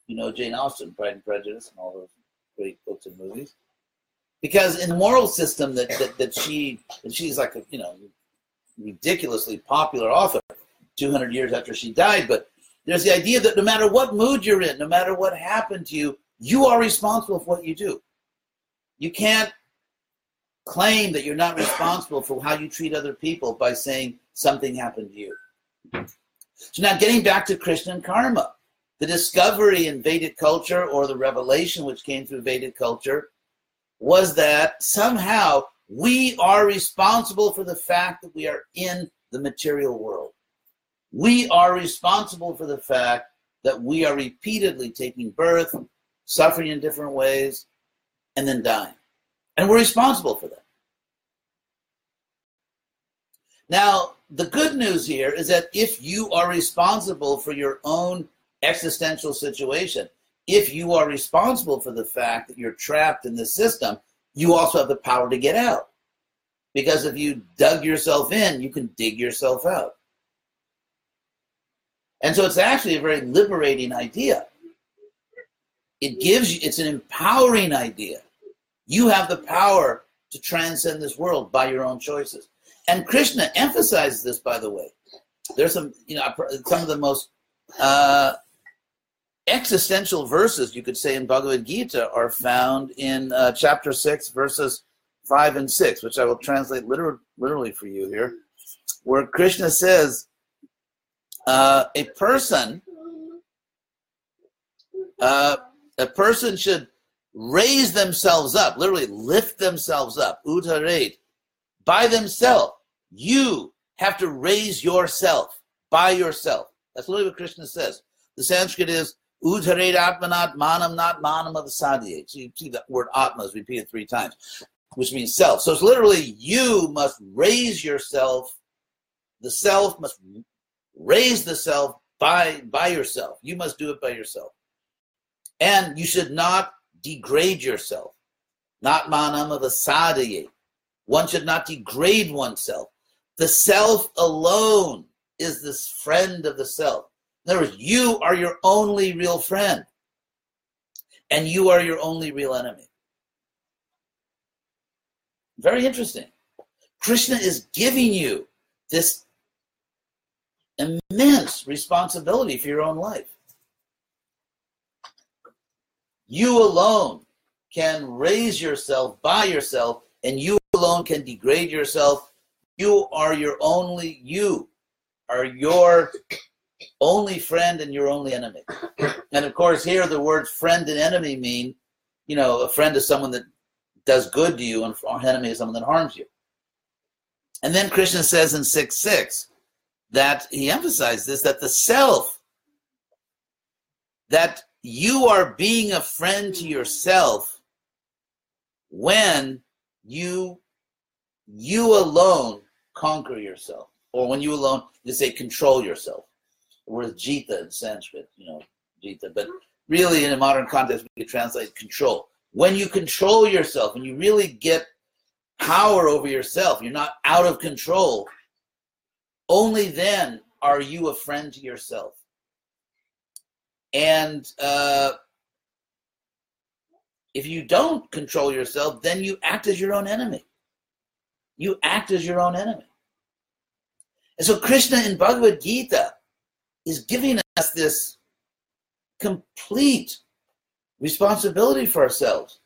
you know Jane Austen, Pride and Prejudice, and all those great books and movies. Because in the moral system that, that, that she that she's like a you know ridiculously popular author 200 years after she died, but there's the idea that no matter what mood you're in, no matter what happened to you, you are responsible for what you do. You can't claim that you're not responsible for how you treat other people by saying something happened to you. So now getting back to Krishna and karma, the discovery in Vedic culture or the revelation which came through Vedic culture was that somehow we are responsible for the fact that we are in the material world. We are responsible for the fact that we are repeatedly taking birth, suffering in different ways, and then dying. And we're responsible for that. Now, the good news here is that if you are responsible for your own existential situation, if you are responsible for the fact that you're trapped in the system, you also have the power to get out. Because if you dug yourself in, you can dig yourself out. And so it's actually a very liberating idea. It gives you, it's an empowering idea. You have the power to transcend this world by your own choices. And Krishna emphasizes this, by the way. There's some, you know, some of the most uh, existential verses you could say in Bhagavad Gita are found in uh, chapter 6, verses 5 and 6, which I will translate liter- literally for you here, where Krishna says, uh, a person uh, a person should raise themselves up, literally lift themselves up, uddharet, by themselves. You have to raise yourself by yourself. That's literally what Krishna says. The Sanskrit is uddharet atmanat manam not manam of sadhyate. So you see that word atma is repeated three times, which means self. So it's literally you must raise yourself. The self must Raise the self by by yourself. You must do it by yourself. And you should not degrade yourself. Not manam vasadaye. One should not degrade oneself. The self alone is this friend of the self. In other words, you are your only real friend. And you are your only real enemy. Very interesting. Krishna is giving you this immense responsibility for your own life. You alone can raise yourself by yourself, and you alone can degrade yourself. You are your only, you are your only friend and your only enemy. And of course, here the words friend and enemy mean, you know, a friend is someone that does good to you, and an enemy is someone that harms you. And then Krishna says in 6 6, that he emphasized this that the self, that you are being a friend to yourself when you you alone conquer yourself or when you alone you say control yourself the word jita in sanskrit you know jita but really in a modern context we could translate control when you control yourself and you really get power over yourself you're not out of control only then are you a friend to yourself. And uh, if you don't control yourself, then you act as your own enemy. You act as your own enemy. And so Krishna in Bhagavad Gita is giving us this complete responsibility for ourselves.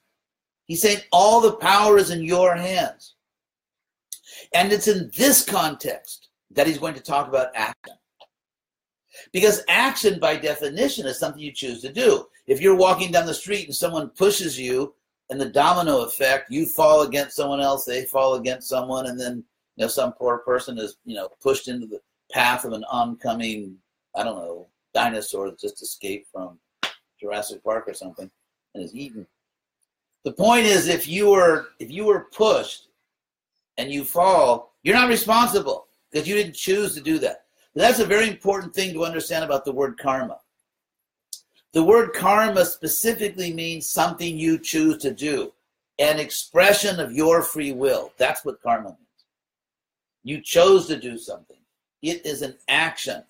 He's saying all the power is in your hands. And it's in this context that he's going to talk about action. Because action, by definition, is something you choose to do. If you're walking down the street and someone pushes you, and the domino effect, you fall against someone else, they fall against someone, and then you know some poor person is you know pushed into the path of an oncoming, I don't know, dinosaur that just escaped from Jurassic Park or something and is eaten. The point is, if you were if you were pushed and you fall, you're not responsible because you didn't choose to do that. That's a very important thing to understand about the word karma. The word karma specifically means something you choose to do, an expression of your free will. That's what karma means. You chose to do something, it is an action,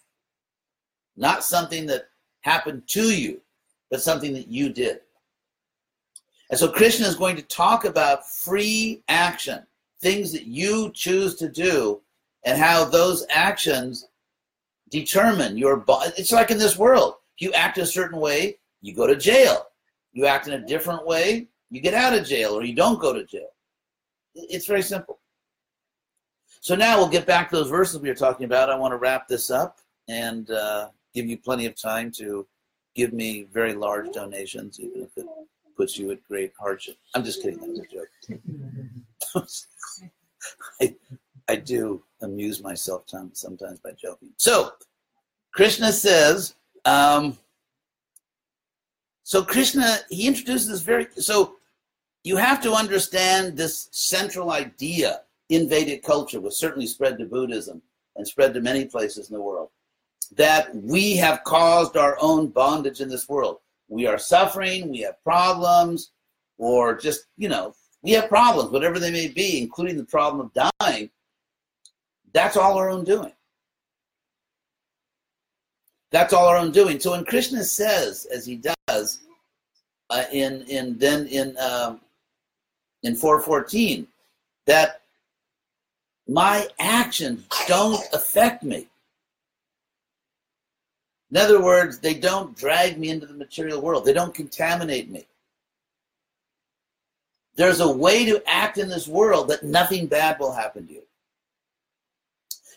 not something that happened to you, but something that you did. And so Krishna is going to talk about free action, things that you choose to do, and how those actions determine your body. It's like in this world. If you act a certain way, you go to jail. You act in a different way, you get out of jail or you don't go to jail. It's very simple. So now we'll get back to those verses we were talking about. I want to wrap this up and uh, give you plenty of time to give me very large donations, even if it puts you at great hardship. I'm just kidding. That's a joke. I, I do amuse myself sometimes by joking. So, Krishna says, um, so Krishna, he introduces this very, so you have to understand this central idea in Vedic culture, was certainly spread to Buddhism and spread to many places in the world, that we have caused our own bondage in this world. We are suffering, we have problems, or just, you know, we have problems, whatever they may be, including the problem of dying. That's all our own doing. That's all our own doing. So when Krishna says, as he does, uh, in in then in uh, in 414, that my actions don't affect me. In other words, they don't drag me into the material world. They don't contaminate me. There's a way to act in this world that nothing bad will happen to you.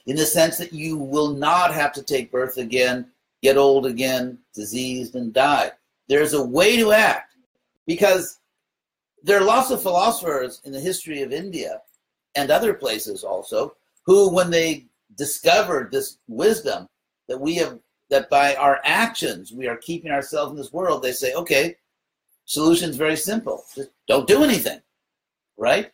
In the sense that you will not have to take birth again, get old again, diseased, and die. There's a way to act because there are lots of philosophers in the history of India and other places also who, when they discovered this wisdom that we have, that by our actions we are keeping ourselves in this world, they say, okay, solution's very simple. Just don't do anything, right?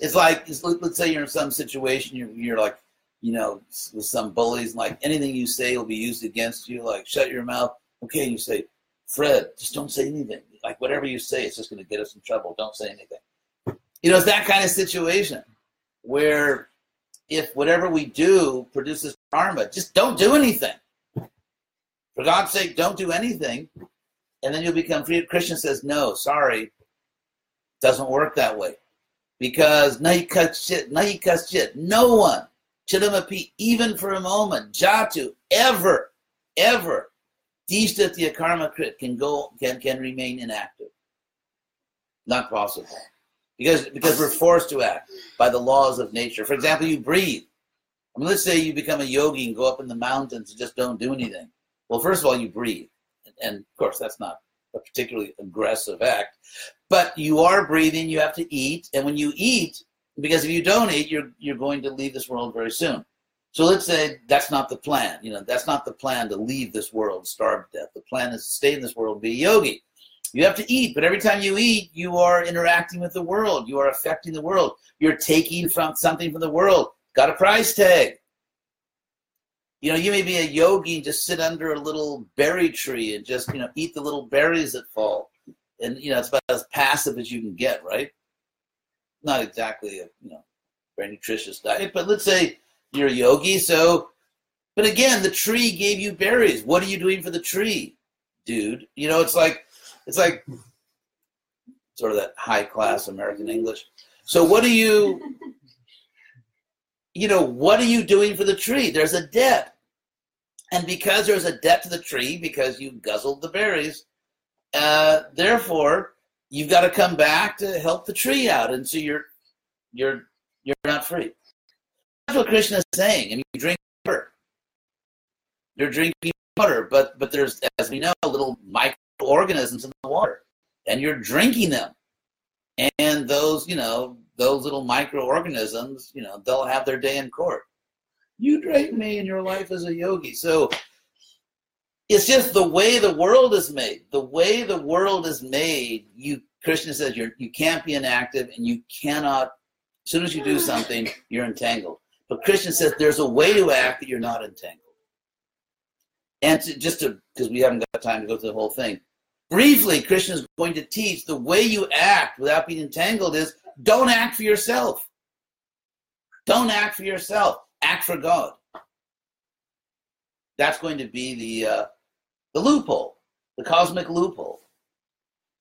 It's like, let's say you're in some situation, you're, you're like, you know, with some bullies, like anything you say will be used against you, like shut your mouth. Okay, you say, Fred, just don't say anything. Like whatever you say, it's just going to get us in trouble. Don't say anything. You know, it's that kind of situation where if whatever we do produces karma, just don't do anything. For God's sake, don't do anything, and then you'll become free. Krishna says, no, sorry, doesn't work that way. Because cut shit, cut shit. No one, chidamapi, even for a moment, jatu, ever, ever Dishtatya karma krit can go can can remain inactive. Not possible. Because because we're forced to act by the laws of nature. For example, you breathe. I mean, let's say you become a yogi and go up in the mountains and just don't do anything. Well, first of all, you breathe. And of course, that's not a particularly aggressive act. But you are breathing, you have to eat. And when you eat, because if you don't eat, you're, you're going to leave this world very soon. So let's say that's not the plan. You know, that's not the plan to leave this world, starve to death. The plan is to stay in this world, be a yogi. You have to eat, but every time you eat, you are interacting with the world. You are affecting the world. You're taking from something from the world. Got a price tag. You know, you may be a yogi and just sit under a little berry tree and just, you know, eat the little berries that fall. And, you know, it's about as passive as you can get, right? Not exactly a, you know, very nutritious diet, but let's say you're a yogi, so. But again, the tree gave you berries. What are you doing for the tree, dude? You know, it's like, it's like sort of that high class American English. So what are you, you know, what are you doing for the tree? There's a debt. And because there's a debt to the tree, because you guzzled the berries, uh, therefore you've got to come back to help the tree out. And so you're, you're, you're not free. That's what Krishna is saying. And you drink water. You're drinking water, but but there's, as we know, little microorganisms in the water, and you're drinking them. And those, you know, those little microorganisms, you know, they'll have their day in court. You drank me in your life as a yogi. So it's just the way the world is made. The way the world is made, you Krishna says you're you can't be inactive and you cannot as soon as you do something, you're entangled. But Krishna says there's a way to act that you're not entangled. And to, just to, because we haven't got time to go through the whole thing, briefly, Krishna is going to teach the way you act without being entangled is don't act for yourself. Don't act for yourself. Act for God. That's going to be the uh, the loophole, the cosmic loophole.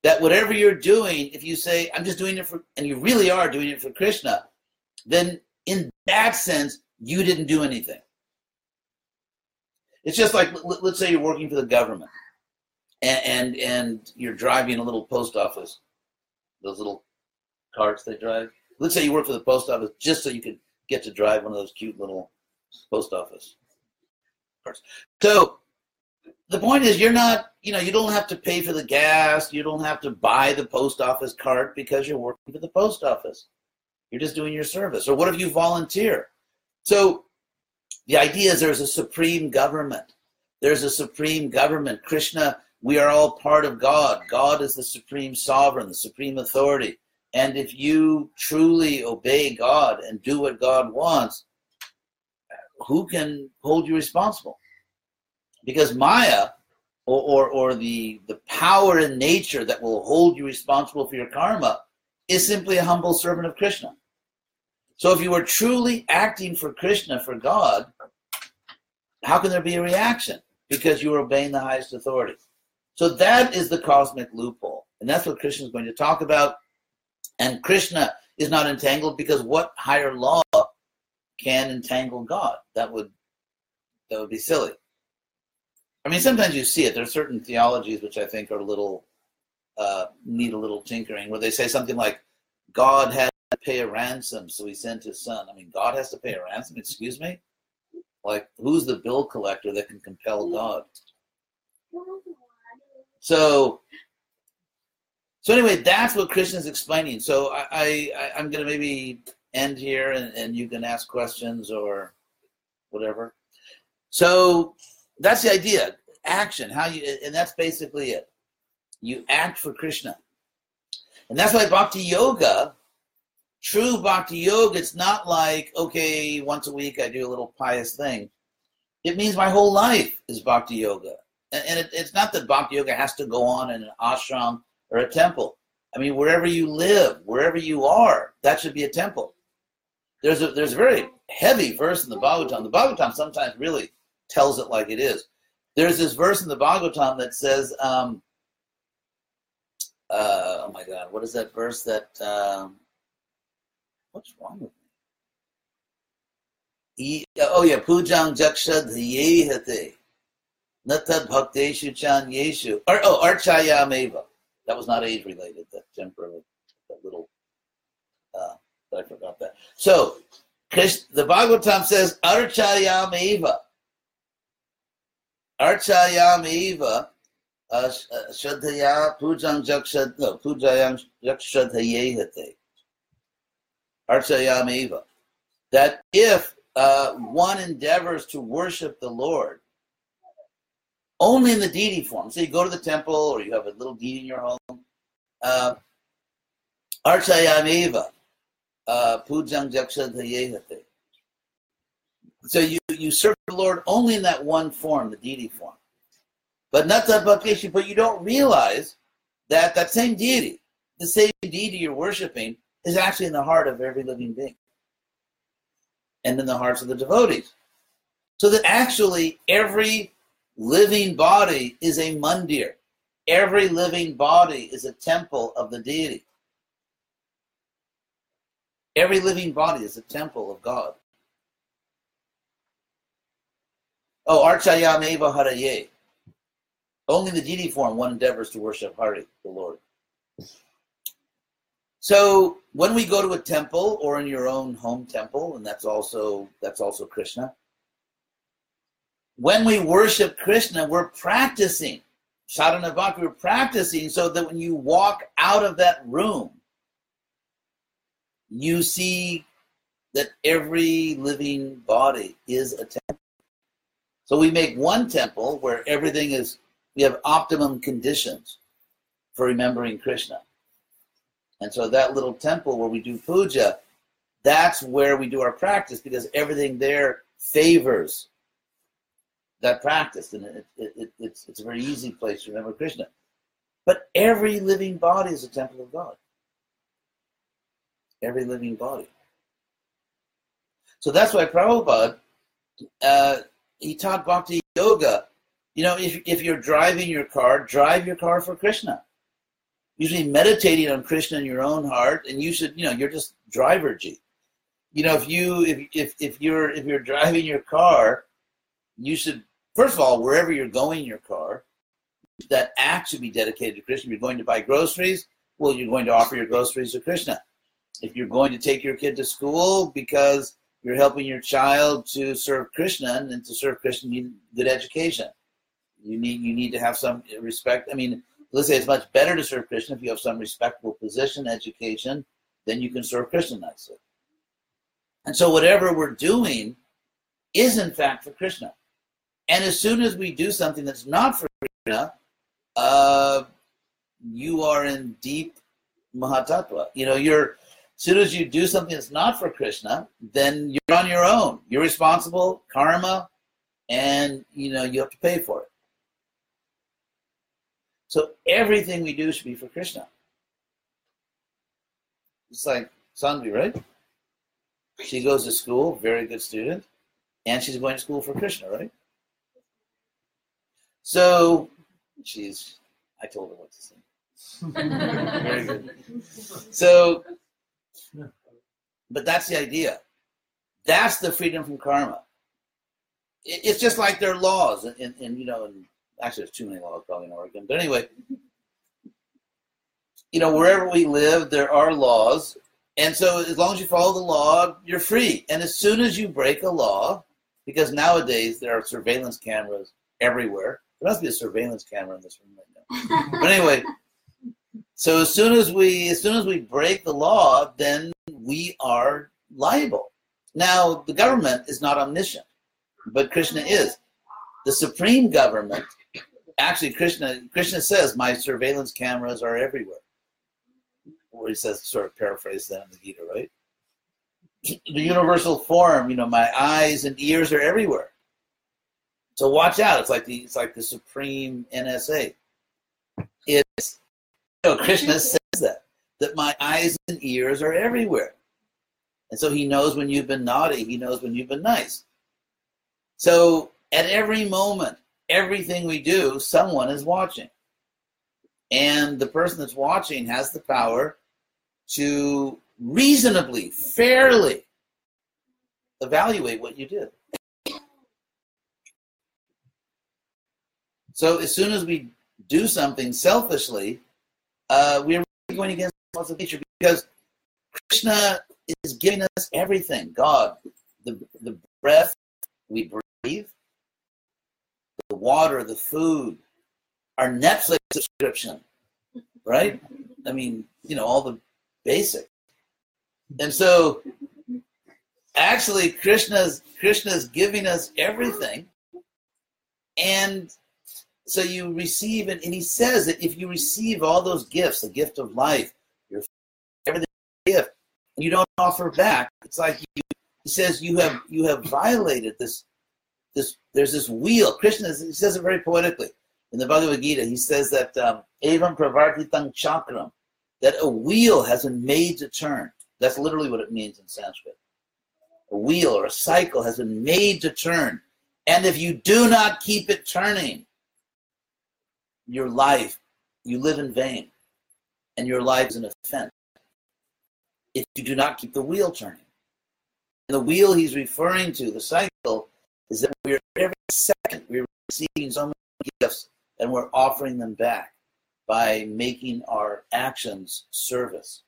that whatever you're doing, if you say, I'm just doing it for, and you really are doing it for Krishna, then in that sense, you didn't do anything. It's just like, let's say you're working for the government and, and, and you're driving a little post office, those little carts they drive. Let's say you work for the post office just so you could get to drive one of those cute little post office So the point is you're not you know you don't have to pay for the gas. You don't have to buy the post office cart because you're working for the post office. You're just doing your service. Or what if you volunteer? So the idea is there's a supreme government. There's a supreme government. Krishna we are all part of god. God is the supreme sovereign the supreme authority. And if you truly obey god and do what god wants who can hold you responsible because Maya or, or, or the, the power in nature that will hold you responsible for your karma is simply a humble servant of Krishna. So if you are truly acting for Krishna, for God, how can there be a reaction? Because you are obeying the highest authority. So that is the cosmic loophole. And that's what Krishna is going to talk about. And Krishna is not entangled because what higher law can entangle God? That would that would be silly. I mean, sometimes you see it. There are certain theologies which I think are a little uh, need a little tinkering, where they say something like, "God had to pay a ransom, so He sent His Son." I mean, God has to pay a ransom. Excuse me. Like, who's the bill collector that can compel God? So, so anyway, that's what Krishna's explaining. So I, I I'm going to maybe end here, and, and you can ask questions or whatever. So that's the idea. Action, how you, and that's basically it. You act for Krishna. And that's why bhakti yoga, true bhakti yoga, it's not like, okay, once a week I do a little pious thing. It means my whole life is bhakti yoga. And, it, it's not that bhakti yoga has to go on in an ashram or a temple. I mean, wherever you live, wherever you are, that should be a temple. There's a there's a very heavy verse in the Bhagavatam. The Bhagavatam sometimes really tells it like it is. There's this verse in the Bhagavatam that says, um, uh, oh my God, what is that verse that, um, what's wrong with me? oh yeah, Pujang Jakshad Yehate. Natad Bhakteshu Chan Yeshu. Oh, Archayameva. That was not age related, that temporary, that little, I forgot that. So, the Bhagavatam says, Archayameva. Archayam eva uh, uh. Archayam eva. That if uh, one endeavors to worship the Lord only in the deity form, so you go to the temple or you have a little deity in your home, uh, Archayam eva uh, Pujang Jakshadhayehate. So you, you serve the Lord only in that one form, the deity form. But not that bhakti, but you don't realize that that same deity, the same deity you're worshiping, is actually in the heart of every living being. And in the hearts of the devotees. So that actually every living body is a mandir. Every living body is a temple of the deity. Every living body is a temple of God. Oh, Archayam Eva Haraye. Only in the deity form one endeavors to worship Hari, the Lord. So when we go to a temple or in your own home temple, and that's also that's also Krishna. When we worship Krishna, we're practicing. Sadhana Bhakti, we're practicing so that when you walk out of that room, you see that every living body is a temple. So we make one temple where everything is, we have optimum conditions for remembering Krishna. And so that little temple where we do puja, that's where we do our practice because everything there favors that practice. And it, it, it, it's, it's a very easy place to remember Krishna. But every living body is a temple of God. Every living body. So that's why Prabhupada uh, he taught bhakti yoga. You know, if, if you're driving your car, drive your car for Krishna. Usually meditating on Krishna in your own heart, and you should, you know, you're just driver G. You know, if you if if if you're if you're driving your car, you should first of all wherever you're going in your car, that act should be dedicated to Krishna. If you're going to buy groceries, well, you're going to offer your groceries to Krishna. If you're going to take your kid to school because you're helping your child to serve Krishna, and to serve Krishna, you need good education. You need you need to have some respect. I mean, let's say it's much better to serve Krishna if you have some respectable position, education, then you can serve Krishna nicely. And so whatever we're doing is in fact for Krishna. And as soon as we do something that's not for Krishna, uh, you are in deep mahatattva. You know, you're soon as you do something that's not for Krishna, then you're on your own. You're responsible, karma, and you know you have to pay for it. So everything we do should be for Krishna. It's like Sandvi, right? She goes to school, very good student, and she's going to school for Krishna, right? So she's, I told her what to say. very good. So, but that's the idea. That's the freedom from karma. It's just like their laws, and, and you know, and actually, there's too many laws probably in Oregon. But anyway, you know, wherever we live, there are laws, and so as long as you follow the law, you're free. And as soon as you break a law, because nowadays there are surveillance cameras everywhere. There must be a surveillance camera in this room right now. but anyway, so as soon as we as soon as we break the law, then we are liable. Now the government is not omniscient, but Krishna is. The supreme government, actually Krishna Krishna says, My surveillance cameras are everywhere where he says, sort of paraphrase that in the Gita, right? The universal form, you know, my eyes and ears are everywhere. So watch out. It's like the it's like the supreme NSA. It's know, Krishna says that that my eyes and ears are everywhere. And so he knows when you've been naughty, he knows when you've been nice. So at every moment, everything we do, someone is watching. And the person that's watching has the power to reasonably, fairly evaluate what you did. So as soon as we do something selfishly, uh, we're going against the nature because Krishna is giving us everything. God, the, the breath we breathe, the water, the food, our Netflix subscription, right? I mean, you know, all the basic. And so actually Krishna's Krishna's giving us everything. And so you receive it, and he says that if you receive all those gifts, the gift of life, your everything gift, and you don't offer back, it's like you, he says you have you have violated this this there's this wheel. Krishna he says it very poetically in the Bhagavad Gita. He says that um, evam pravartitang chakram that a wheel has been made to turn. That's literally what it means in Sanskrit. A wheel or a cycle has been made to turn. And if you do not keep it turning, your life, you live in vain. And your life is an offense. If you do not keep the wheel turning. And the wheel he's referring to, the cycle, is that we're every second we're receiving so many gifts and we're offering them back by making our actions service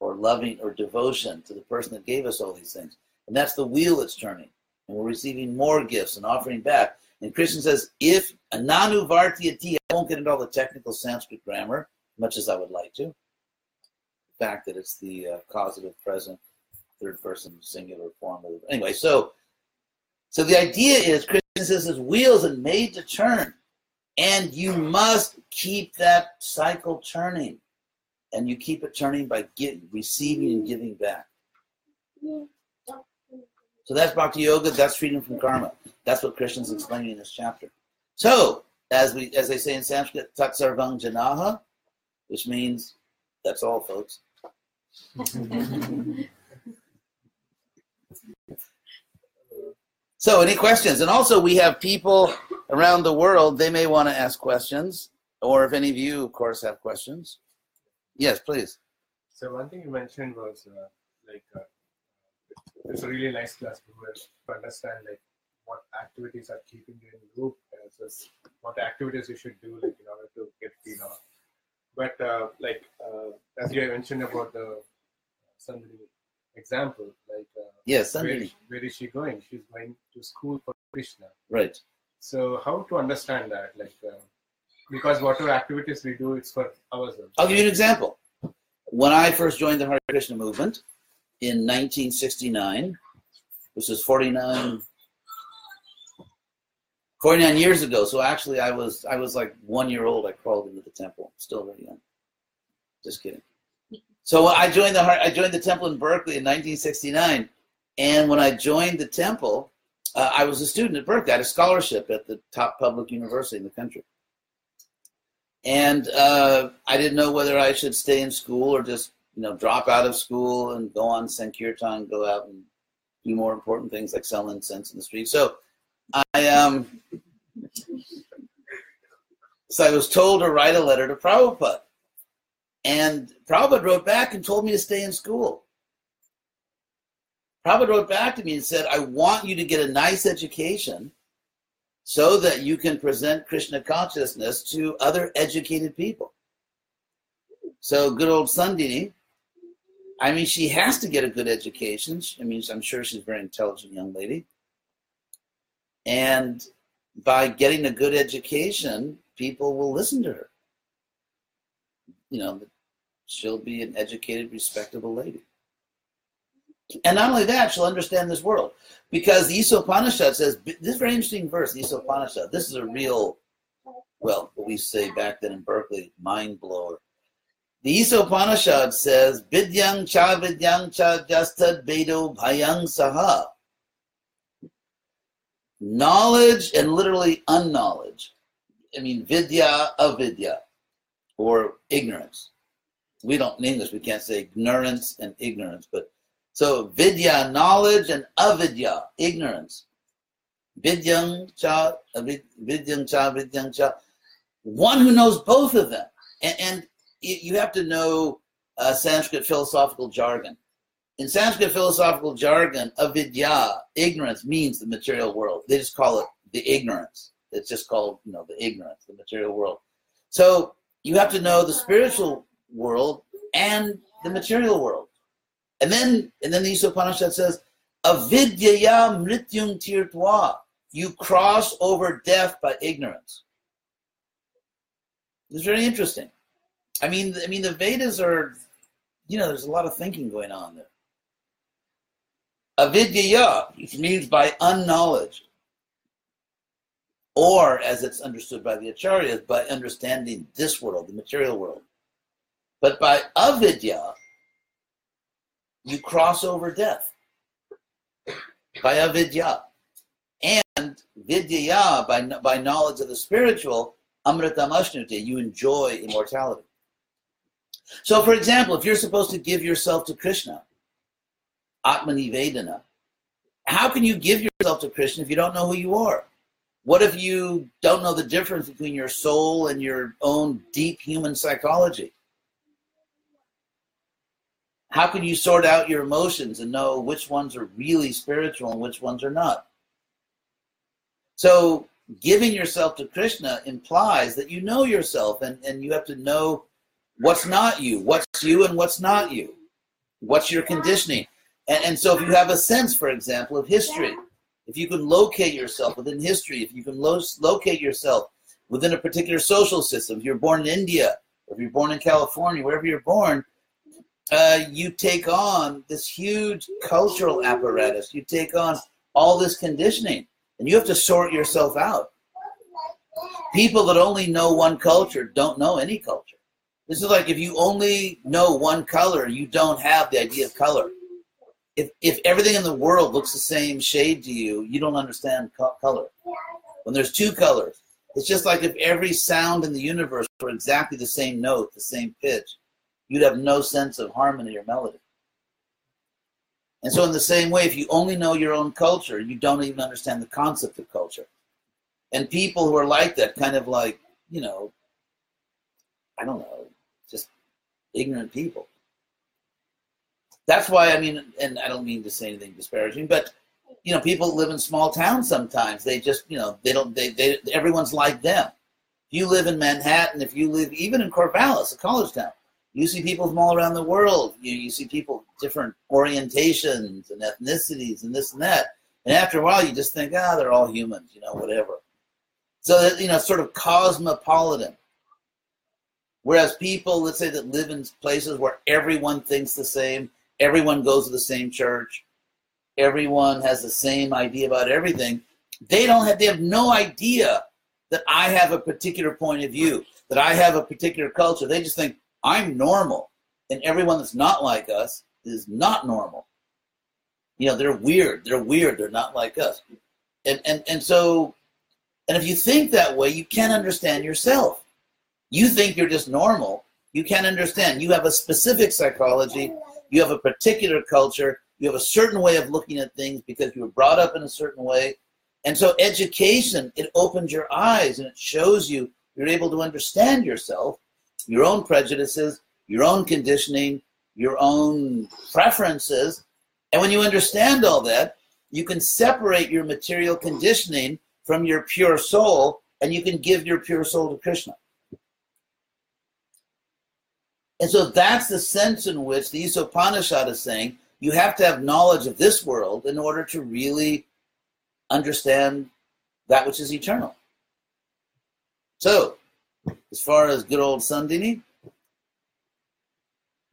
or loving or devotion to the person that gave us all these things. And that's the wheel that's turning. And we're receiving more gifts and offering back. And Krishna says, if ananu vartiyati, I won't get into all the technical Sanskrit grammar, much as I would like to. The fact that it's the uh, causative present, third person singular form. Of, anyway, so so the idea is Krishna says his wheels are made to turn. And you must keep that cycle turning. And you keep it turning by get, receiving and giving back. So that's Bhakti Yoga, that's freedom from karma. That's what Krishna's explaining in this chapter. So, as we as they say in Sanskrit, Tatsarvang Janaha, which means that's all folks. so any questions? And also we have people around the world, they may want to ask questions, or if any of you, of course, have questions. Yes, please. So one thing you mentioned was uh, like uh, it's a really nice class to understand like what activities are keeping you in loop well what activities you should do like in order to get feed on. But uh, like uh, as you mentioned about the Sandhini example, like uh, Yes, where, where is she going? She's going to school for Krishna. Right. So how to understand that? Like uh, because whatever activities we do, it's for ourselves. I'll give you an example. When I first joined the Hare Krishna movement in 1969, which is 49, 49 years ago. So actually, I was I was like one year old. I crawled into the temple, still very young. Just kidding. So I joined the I joined the temple in Berkeley in 1969, and when I joined the temple, uh, I was a student at Berkeley. I had a scholarship at the top public university in the country and uh, I didn't know whether I should stay in school or just you know drop out of school and go on Sankirtan, go out and do more important things like sell incense in the street. So I um so I was told to write a letter to Prabhupada, and Prabhupada wrote back and told me to stay in school. Prabhupada wrote back to me and said, "I want you to get a nice education." so that you can present Krishna consciousness to other educated people. So good old Sandini, I mean, she has to get a good education. I mean, I'm sure she's a very intelligent young lady. And by getting a good education, people will listen to her. You know, she'll be an educated, respectable lady. And not only that, she'll understand this world. Because the Isopanishad says, this is very interesting verse, the Isopanishad. This is a real, well, what we say back then in Berkeley, mind blower. The Isopanishad says, Vidyang cha vidyang cha justad bedo bhayang saha. Knowledge and literally unknowledge. I mean, vidya, avidya, or ignorance. We don't, in English, we can't say ignorance and ignorance, but so vidya, knowledge, and avidya, ignorance. Vidyang cha, vidyang cha, vidyang cha. One who knows both of them. And, and you have to know uh, Sanskrit philosophical jargon. In Sanskrit philosophical jargon, avidya, ignorance, means the material world. They just call it the ignorance. It's just called, you know, the ignorance, the material world. So you have to know the spiritual world and the material world. And then, and then the Isopanishad says, avidyaya mrityung tirtva. You cross over death by ignorance. It's very interesting. I mean, I mean, the Vedas are, you know, there's a lot of thinking going on there. Avidyaya means by unknowledge, or as it's understood by the acharyas, by understanding this world, the material world. But by avidya, you cross over death by avidya. And vidya, by, by knowledge of the spiritual, amritamashnute, you enjoy immortality. So, for example, if you're supposed to give yourself to Krishna, Atma-nivedana, how can you give yourself to Krishna if you don't know who you are? What if you don't know the difference between your soul and your own deep human psychology? How can you sort out your emotions and know which ones are really spiritual and which ones are not? So, giving yourself to Krishna implies that you know yourself and, and you have to know what's not you, what's you and what's not you, what's your conditioning. And, and so, if you have a sense, for example, of history, if you can locate yourself within history, if you can lo- locate yourself within a particular social system, if you're born in India, if you're born in California, wherever you're born, uh, you take on this huge cultural apparatus. You take on all this conditioning, and you have to sort yourself out. People that only know one culture don't know any culture. This is like if you only know one color, you don't have the idea of color. If, if everything in the world looks the same shade to you, you don't understand co- color. When there's two colors, it's just like if every sound in the universe were exactly the same note, the same pitch, you'd have no sense of harmony or melody. And so, in the same way, if you only know your own culture, you don't even understand the concept of culture. And people who are like that, kind of like, you know, I don't know, just ignorant people. That's why I mean, and I don't mean to say anything disparaging, but you know, people live in small towns sometimes. They just, you know, they don't. They, they everyone's like them. If you live in Manhattan, if you live even in Corvallis, a college town, you see people from all around the world. You you see people different orientations and ethnicities and this and that. And after a while, you just think, ah, they're all humans, you know, whatever. So that you know, sort of cosmopolitan. Whereas people, let's say, that live in places where everyone thinks the same, everyone goes to the same church, everyone has the same idea about everything, they don't have they have no idea that I have a particular point of view, that I have a particular culture. They just think I'm normal, and everyone that's not like us is not normal. You know, they're weird. They're weird. They're not like us. And and and so and if you think that way, you can't understand yourself. You think you're just normal. You can't understand. You have a specific psychology. You have a particular culture. You have a certain way of looking at things because you were brought up in a certain way. And so education, it opens your eyes and it shows you you're able to understand yourself, your own prejudices, your own conditioning, your own preferences. And when you understand all that, you can separate your material conditioning from your pure soul and you can give your pure soul to Krishna. And so that's the sense in which the Upanishad is saying you have to have knowledge of this world in order to really understand that which is eternal. So, as far as good old Sandini,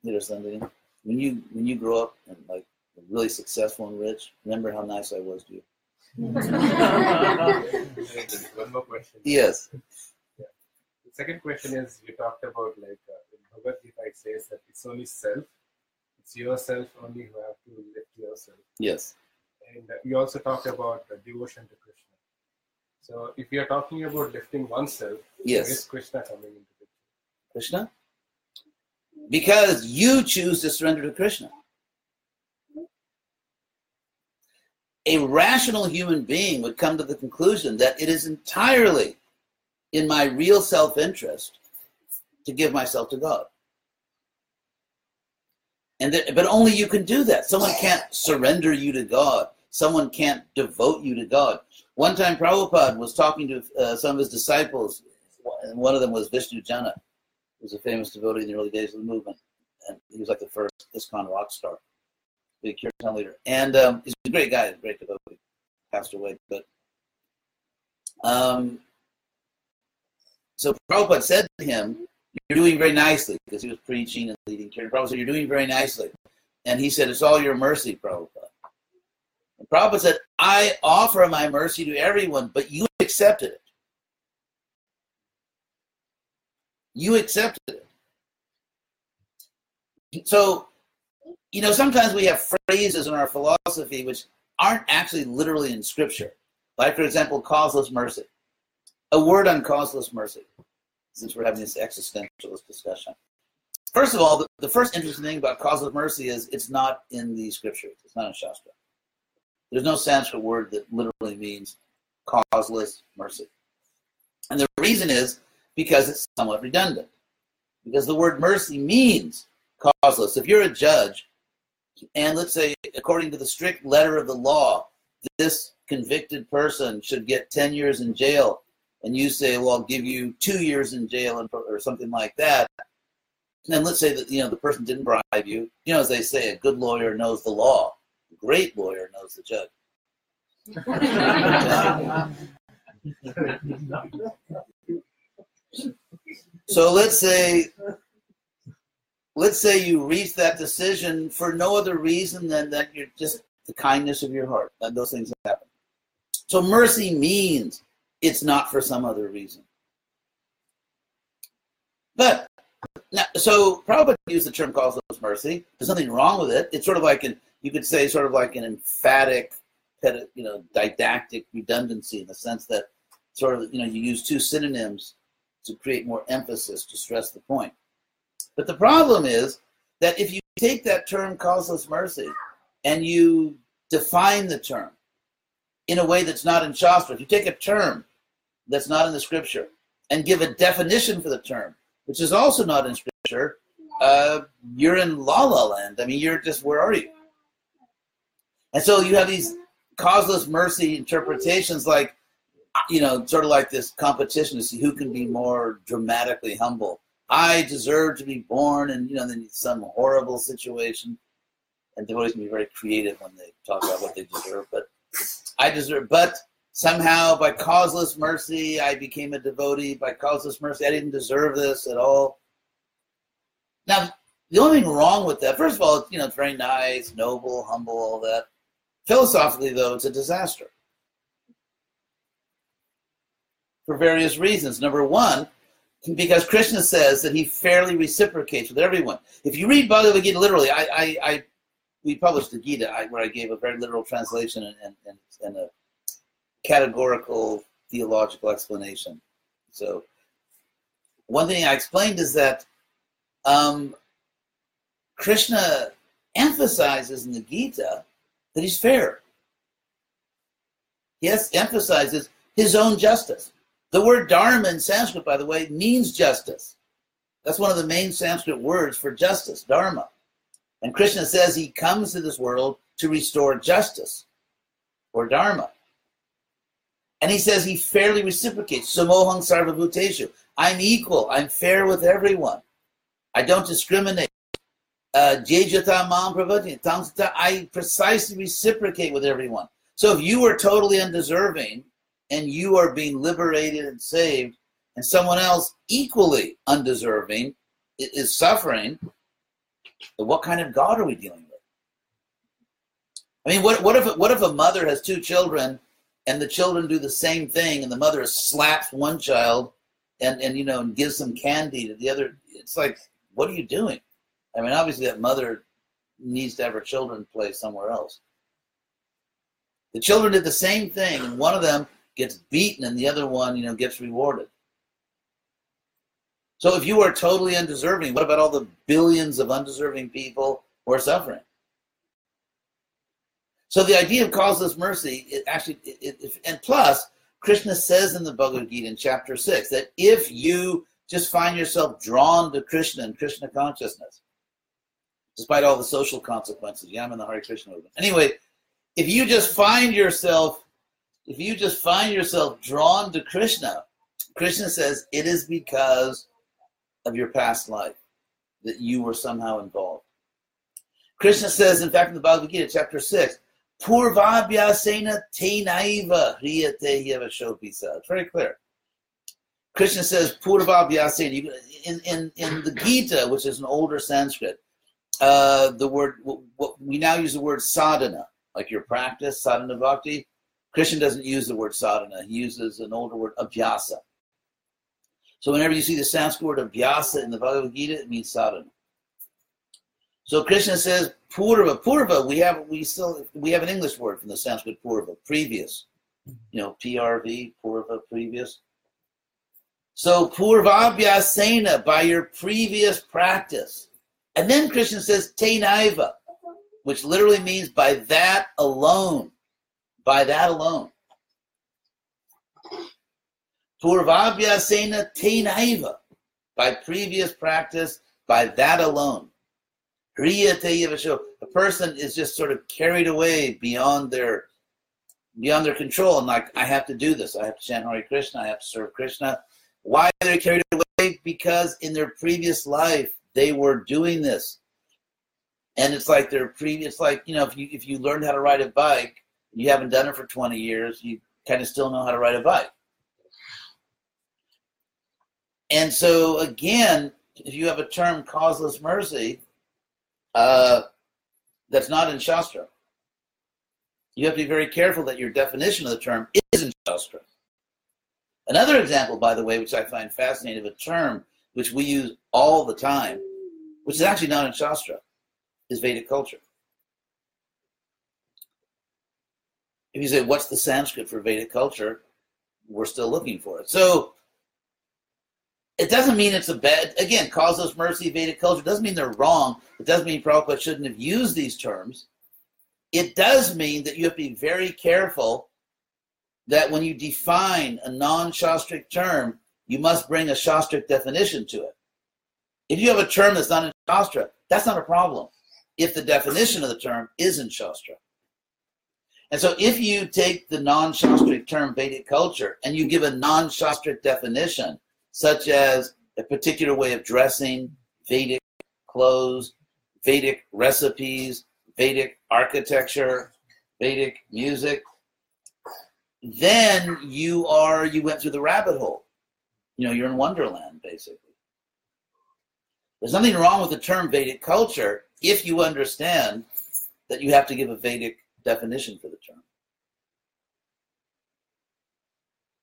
you know Sandini, when you when you grow up and like really successful and rich, remember how nice I was to you. One more question. Yes. Yeah. The second question is you talked about like uh, Bhagavad Gita it says that it's only self, it's yourself only who have to lift yourself. Yes. And you also talked about devotion to Krishna. So if you are talking about lifting oneself, Yes. where is Krishna coming into picture? Krishna? Because you choose to surrender to Krishna. A rational human being would come to the conclusion that it is entirely in my real self interest to give myself to God. And that, but only you can do that. Someone can't surrender you to God. Someone can't devote you to God. One time, Prabhupada was talking to uh, some of his disciples, and one of them was Vishnu Jana, who was a famous devotee in the early days of the movement. And he was like the first ISKCON rock star, big kirtan leader. And um, he's a great guy, a great devotee, passed away. But um, so Prabhupada said to him, You're doing very nicely, because he was preaching and leading kirtan. Prabhupada said, You're doing very nicely. And he said, It's all your mercy, Prabhupada. And Prabhupada said, I offer my mercy to everyone, but you accepted it. You accepted it. So, you know, sometimes we have phrases in our philosophy which aren't actually literally in scripture. Like, for example, causeless mercy. A word on causeless mercy, since we're having this existentialist discussion. First of all, the, the first interesting thing about causeless mercy is it's not in the scriptures, it's not in Shastra. There's no Sanskrit word that literally means causeless mercy. And the reason is because it's somewhat redundant. Because the word mercy means causeless. If you're a judge, and let's say, according to the strict letter of the law, this convicted person should get 10 years in jail, and you say, well, I'll give you two years in jail or something like that, and let's say that you know the person didn't bribe you. You know, as they say, a good lawyer knows the law. A great lawyer knows the judge. So let's say let's say you reach that decision for no other reason than that you're just the kindness of your heart. that those things happen. So mercy means it's not for some other reason. But now, so Prabhupada used the term causeless mercy. There's nothing wrong with it. It's sort of like an you could say sort of like an emphatic, you know, didactic redundancy in the sense that sort of you know you use two synonyms to create more emphasis to stress the point. But the problem is that if you take that term causeless mercy and you define the term in a way that's not in Shastra, if you take a term that's not in the scripture and give a definition for the term, which is also not in scripture, uh, you're in la la land. I mean, you're just where are you? And so you have these causeless mercy interpretations, like you know, sort of like this competition to see who can be more dramatically humble. I deserve to be born, and you know, then some horrible situation. And devotees can be very creative when they talk about what they deserve. But I deserve, but somehow by causeless mercy, I became a devotee. By causeless mercy, I didn't deserve this at all. Now, the only thing wrong with that, first of all, you know, it's very nice, noble, humble, all that. Philosophically, though, it's a disaster for various reasons. Number one, because Krishna says that he fairly reciprocates with everyone. If you read Bhagavad Gita literally, I, I, I we published the Gita I, where I gave a very literal translation and, and, and, a categorical theological explanation. So, one thing I explained is that um, Krishna emphasizes in the Gita that he's fair. He emphasizes his own justice. The word dharma in Sanskrit, by the way, means justice. That's one of the main Sanskrit words for justice, dharma. And Krishna says he comes to this world to restore justice or dharma. And he says he fairly reciprocates. Samohang sarvabhuteshu. I'm equal. I'm fair with everyone. I don't discriminate. Uh, I precisely reciprocate with everyone. So if you are totally undeserving and you are being liberated and saved, and someone else equally undeserving is suffering, what kind of God are we dealing with? I mean, what, what if what if a mother has two children and the children do the same thing, and the mother slaps one child and and you know and gives some candy to the other? It's like, what are you doing? I mean, obviously that mother needs to have her children play somewhere else. The children did the same thing, and one of them gets beaten, and the other one, you know, gets rewarded. So if you are totally undeserving, what about all the billions of undeserving people who are suffering? So the idea of causeless mercy, it actually, it, it, and plus, Krishna says in the Bhagavad Gita in chapter six that if you just find yourself drawn to Krishna and Krishna consciousness, despite all the social consequences, yeah, I'm in the Hare Krishna movement. Anyway, if you just find yourself, if you just find yourself drawn to Krishna, Krishna says it is because of your past life that you were somehow involved. Krishna says, in fact, in the Bhagavad Gita, chapter 6, Purvabhyasena te naiva hriyate yavashopisa. It's very clear. Krishna says Purvabhyasena. In, in, in the Gita, which is an older Sanskrit, uh, the word, we now use the word sadhana, like your practice, sadhana bhakti. Krishna doesn't use the word sadhana. He uses an older word, abhyasa. So whenever you see the Sanskrit word abhyasa in the Bhagavad Gita, it means sadhana. So Krishna says purva. Purva, we have we still we have an English word from the Sanskrit purva, previous. You know, PRV, purva, previous. So purvabhyasena, by your previous practice. And then Krishna says tenaiva, which literally means by that alone. By that alone. Purvabhyasena tenaiva, by previous practice, by that alone. A person is just sort of carried away beyond their beyond their control and like I have to do this. I have to chant Hare Krishna. I have to serve Krishna. Why are they carried away? Because in their previous life they were doing this, and it's like their previous like you know if you if you learned how to ride a bike you haven't done it for twenty years, you kind of still know how to ride a bike. And so again, if you have a term causeless mercy, uh, that's not in Shastra. You have to be very careful that your definition of the term is in Shastra. Another example, by the way, which I find fascinating, of a term which we use all the time, which is actually not in Shastra, is Vedic culture. If you say, what's the Sanskrit for Vedic culture? We're still looking for it. So it doesn't mean it's a bad, again, causeless mercy, Vedic culture, doesn't mean they're wrong. It doesn't mean Prabhupada shouldn't have used these terms. It does mean that you have to be very careful that when you define a non shastric term, you must bring a shastric definition to it. If you have a term that's not in Shastra, that's not a problem if the definition of the term isn't Shastra. And so if you take the non-Shastric term Vedic culture and you give a non-Shastric definition, such as a particular way of dressing, Vedic clothes, Vedic recipes, Vedic architecture, Vedic music, then you are you went through the rabbit hole. You know, you're in Wonderland, basically. There's nothing wrong with the term Vedic culture if you understand that you have to give a Vedic definition for the term.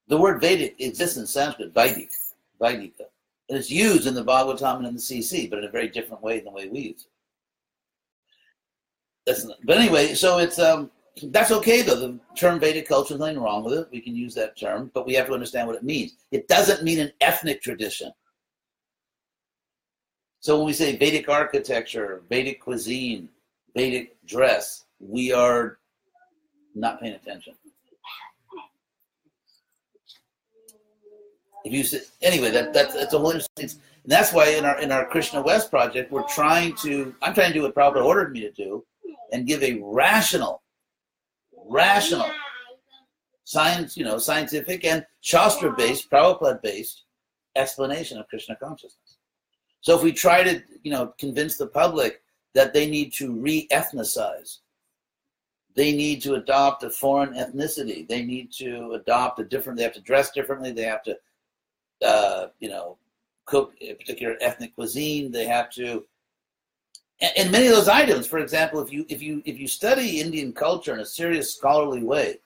The word Vedic exists in Sanskrit, Vedic, Vedika. And it's used in the Bhagavatam and in the CC, but in a very different way than the way we use it. That's not, but anyway, so it's um, that's okay though. The term Vedic culture, is nothing wrong with it. We can use that term, but we have to understand what it means. It doesn't mean an ethnic tradition. So when we say Vedic architecture, Vedic cuisine, Vedic dress, we are not paying attention. If you anyway, that, that that's a whole interesting. And that's why in our in our Krishna West project, we're trying to. I'm trying to do what Prabhupada ordered me to do, and give a rational, rational, science, you know, scientific and Shastra-based, Prabhupada-based explanation of Krishna consciousness. So if we try to, you know, convince the public that they need to re-ethnicize, they need to adopt a foreign ethnicity, they need to adopt a different, they have to dress differently, they have to, uh, you know, cook a particular ethnic cuisine, they have to, and many of those items, for example, if you if you if you study Indian culture in a serious scholarly way,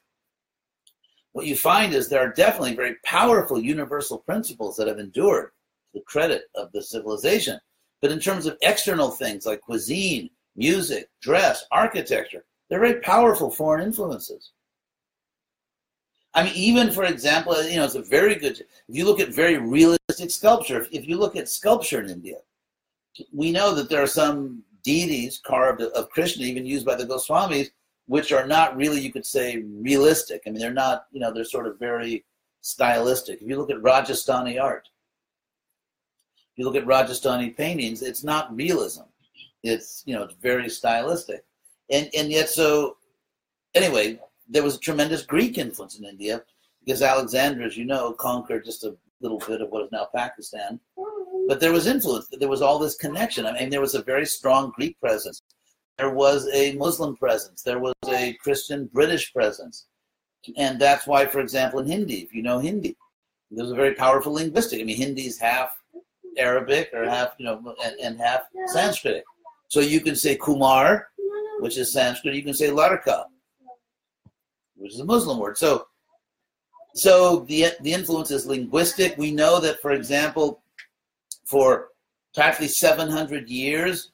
what you find is there are definitely very powerful universal principles that have endured to the credit of the civilization. But in terms of external things like cuisine, music, dress, architecture, they're very powerful foreign influences. I mean, even for example, you know, it's a very good. If you look at very realistic sculpture, if you look at sculpture in India, we know that there are some deities carved of Krishna, even used by the Goswamis, which are not really, you could say, realistic. I mean, they're not, you know, they're sort of very stylistic. If you look at Rajasthani art, if you look at Rajasthani paintings, it's not realism. It's you know it's very stylistic, and and yet so anyway, there was a tremendous Greek influence in India because Alexander, as you know, conquered just a little bit of what is now Pakistan. But there was influence. There was all this connection. I mean, there was a very strong Greek presence. There was a Muslim presence. There was a Christian British presence. And that's why, for example, in Hindi, if you know Hindi, there's a very powerful linguistic. I mean, Hindi is half Arabic or half, you know, and, and half Sanskrit. So you can say Kumar, which is Sanskrit. You can say Larka, which is a Muslim word. So, so the the influence is linguistic. We know that, for example, for practically 700 years,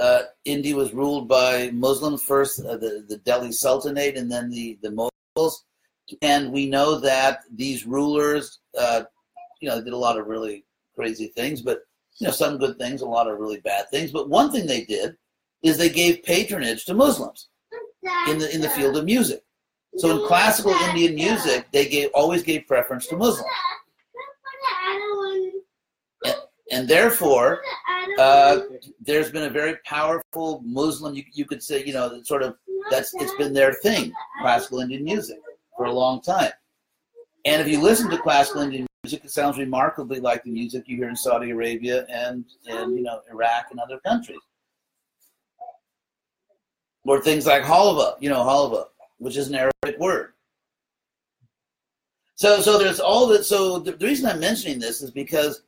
uh, India was ruled by Muslims first, uh, the the Delhi Sultanate, and then the the Mughals. And we know that these rulers, uh, you know, did a lot of really crazy things, but you know, some good things, a lot of really bad things. But one thing they did is they gave patronage to Muslims in the in the field of music. So in classical Indian music, they gave always gave preference to Muslims, and, and therefore, uh, there's been a very powerful Muslim. You, you could say, you know, sort of that's it's been their thing, classical Indian music, for a long time. And if you listen to classical Indian music, it sounds remarkably like the music you hear in Saudi Arabia and, and you know Iraq and other countries. Or things like halva, you know, halva, which is an Arabic word. So, so there's all that. So the, the reason I'm mentioning this is because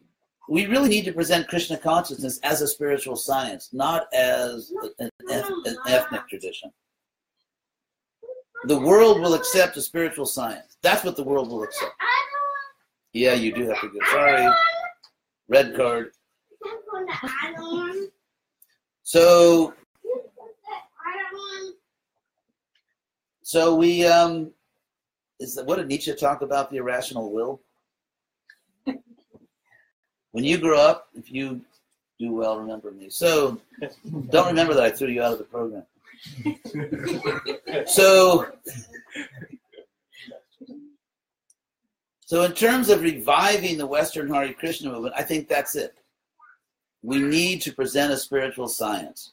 we really need to present Krishna consciousness as a spiritual science, not as an, an ethnic tradition. The world will accept a spiritual science. That's what the world will accept. Yeah, you do have to go. Sorry. Red card. So so we um is that what did Nietzsche talk about the irrational will? when you grow up, if you do well, remember me. So don't remember that I threw you out of the program. so so in terms of reviving the Western Hare Krishna movement, I think that's it. we need to present a spiritual science,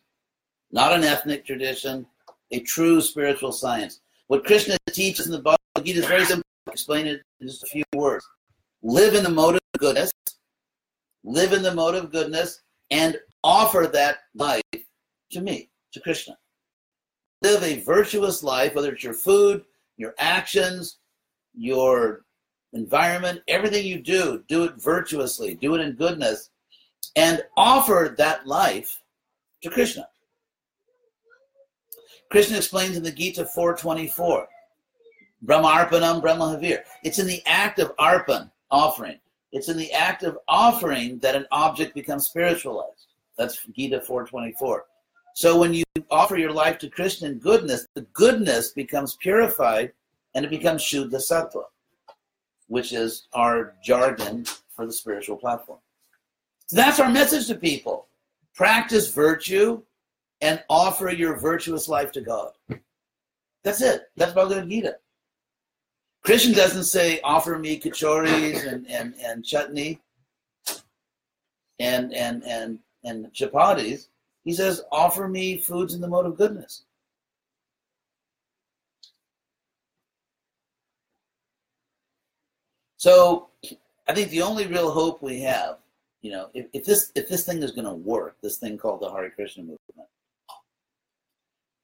not an ethnic tradition, a true spiritual science. What Krishna teaches in the Bhagavad Gita is very simple. Explain it in just a few words. Live in the mode of goodness, live in the mode of goodness, and offer that life to me, to Krishna. Live a virtuous life, whether it's your food, your actions, your environment, everything you do, do it virtuously, do it in goodness, and offer that life to Krishna. Krishna explains in the Gita 424, Brahma Arpanam Brahma Havir. It's in the act of arpan, offering. It's in the act of offering that an object becomes spiritualized. That's Gita 424. So when you offer your life to Krishna in goodness, the goodness becomes purified and it becomes Shuddha Sattva, which is our jargon for the spiritual platform. So that's our message to people. Practice virtue and offer your virtuous life to God. That's it. That's Bhagavad Gita. Krishna doesn't say, offer me kachoris and, and, and chutney and, and, and, and chapatis. He says, offer me foods in the mode of goodness. So I think the only real hope we have you know, if, if this if this thing is going to work, this thing called the Hare Krishna movement,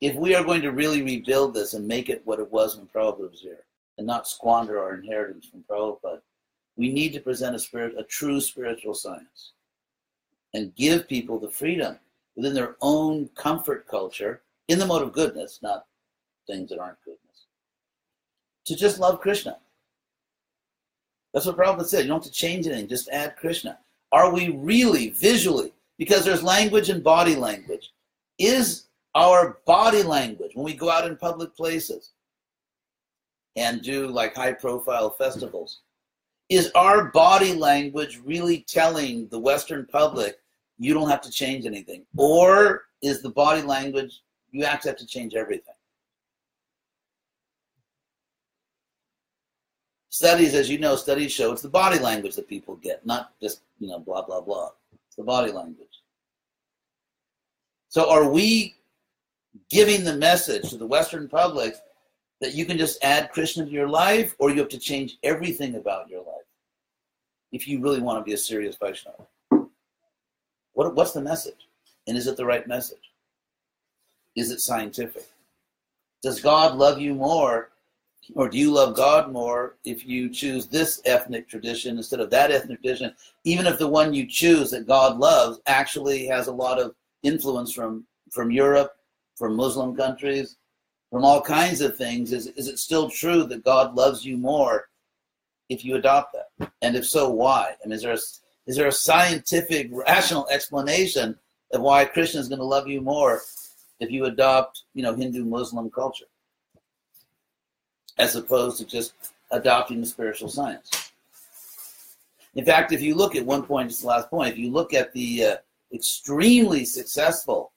if we are going to really rebuild this and make it what it was when Prabhupada was here, and not squander our inheritance from Prabhupada, we need to present a spirit, a true spiritual science, and give people the freedom within their own comfort culture, in the mode of goodness, not things that aren't goodness, to just love Krishna. That's what Prabhupada said. You don't have to change anything, just add Krishna. Are we really visually? Because there's language and body language. Is our body language when we go out in public places and do like high profile festivals? Is our body language really telling the Western public you don't have to change anything? Or is the body language you actually have to change everything? studies, as you know, studies show it's the body language that people get, not just, you know, blah, blah, blah. It's the body language. So are we giving the message to the Western public that you can just add Krishna to your life or you have to change everything about your life if you really want to be a serious Vaishnava? What, what's the message? And is it the right message? Is it scientific? Does God love you more or do you love God more if you choose this ethnic tradition instead of that ethnic tradition, even if the one you choose that God loves actually has a lot of influence from from Europe, from Muslim countries, from all kinds of things? Is is it still true that God loves you more if you adopt that? And if so, why? Mean, is there a, is there a scientific, rational explanation of why a Christian is going to love you more if you adopt, you know, Hindu Muslim culture? as opposed to just adopting the spiritual science. In fact, if you look at one point, just the last point, if you look at the uh, extremely successful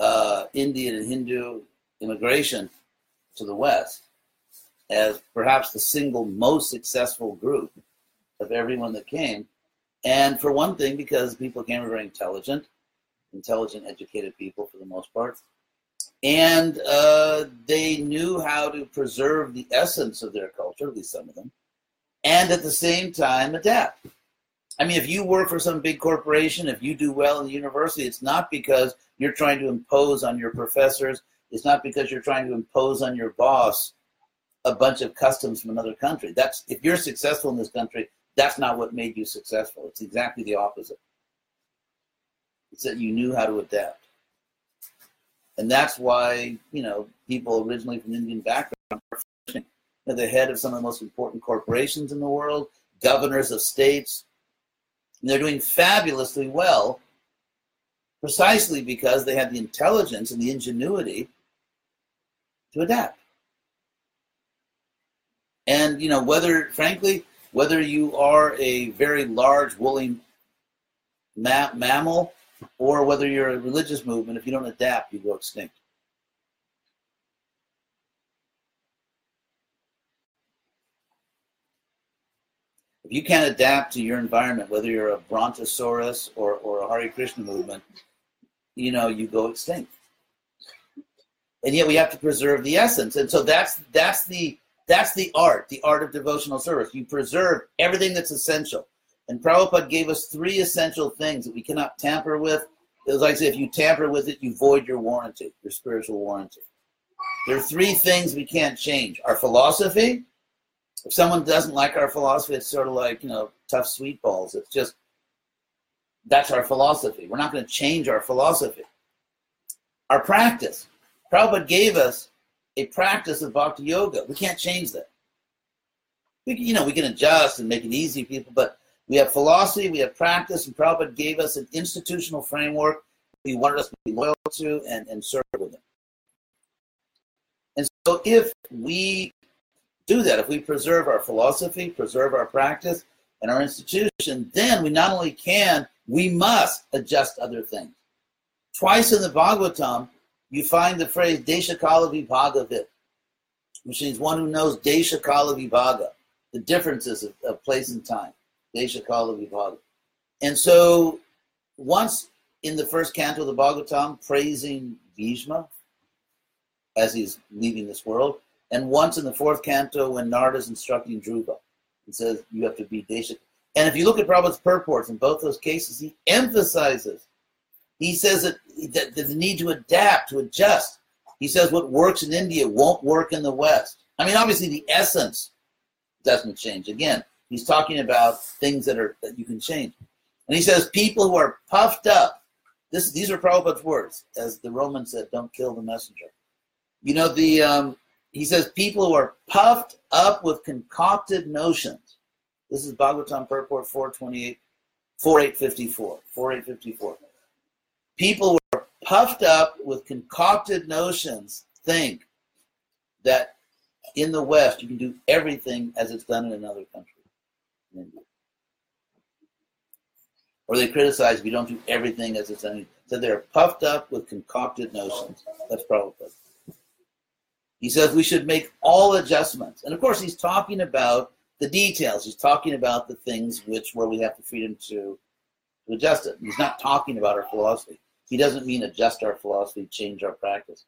uh, Indian and Hindu immigration to the West as perhaps the single most successful group of everyone that came, and for one thing, because people came very intelligent, intelligent, educated people for the most part, and uh, they knew how to preserve the essence of their culture, at least some of them, and at the same time adapt. I mean, if you work for some big corporation, if you do well in the university, it's not because you're trying to impose on your professors. It's not because you're trying to impose on your boss a bunch of customs from another country. That's if you're successful in this country, that's not what made you successful. It's exactly the opposite. It's that you knew how to adapt. And that's why, you know, people originally from Indian background are the head of some of the most important corporations in the world, governors of states. And they're doing fabulously well precisely because they have the intelligence and the ingenuity to adapt. And, you know, whether, frankly, whether you are a very large woolly ma- mammal or whether you're a religious movement, if you don't adapt, you go extinct. You can't adapt to your environment, whether you're a Brontosaurus or, or a Hare Krishna movement, you know, you go extinct. And yet we have to preserve the essence. And so that's that's the that's the art, the art of devotional service. You preserve everything that's essential. And Prabhupada gave us three essential things that we cannot tamper with. It was like say, if you tamper with it, you void your warranty, your spiritual warranty. There are three things we can't change our philosophy. If someone doesn't like our philosophy, it's sort of like, you know, tough sweet balls. It's just, that's our philosophy. We're not going to change our philosophy. Our practice. Prabhupada gave us a practice of bhakti yoga. We can't change that. We you know, we can adjust and make it easy for people, but we have philosophy, we have practice, and Prabhupada gave us an institutional framework he wanted us to be loyal to and, and serve with him. And so if we do that, if we preserve our philosophy, preserve our practice, and our institution, then we not only can, we must adjust other things. Twice in the Bhagavatam, you find the phrase Deshakala Vibhagavit, which means one who knows Deshakala Vibhaga, the differences of, of place and time. Deshakala Vibhaga. And so once in the first canto of the Bhagavatam, praising Bhishma as he's leaving this world, and once in the fourth canto when Narada is instructing Dhruva. He says you have to be Deshak. And if you look at Prabhupada's purports in both those cases, he emphasizes, he says that, that, that the need to adapt, to adjust. He says what works in India won't work in the West. I mean, obviously the essence doesn't change. Again, he's talking about things that are that you can change. And he says people who are puffed up, this these are Prabhupada's words, as the Romans said, don't kill the messenger. You know, the um, he says people who are puffed up with concocted notions. This is Bhagavatam Purport 428, 4854, 4854. People who are puffed up with concocted notions think that in the West you can do everything as it's done in another country. In India. Or they criticize if you don't do everything as it's done. So they're puffed up with concocted notions. That's probably he says we should make all adjustments. And of course, he's talking about the details. He's talking about the things which where we have the freedom to, to adjust it. He's not talking about our philosophy. He doesn't mean adjust our philosophy, change our practice.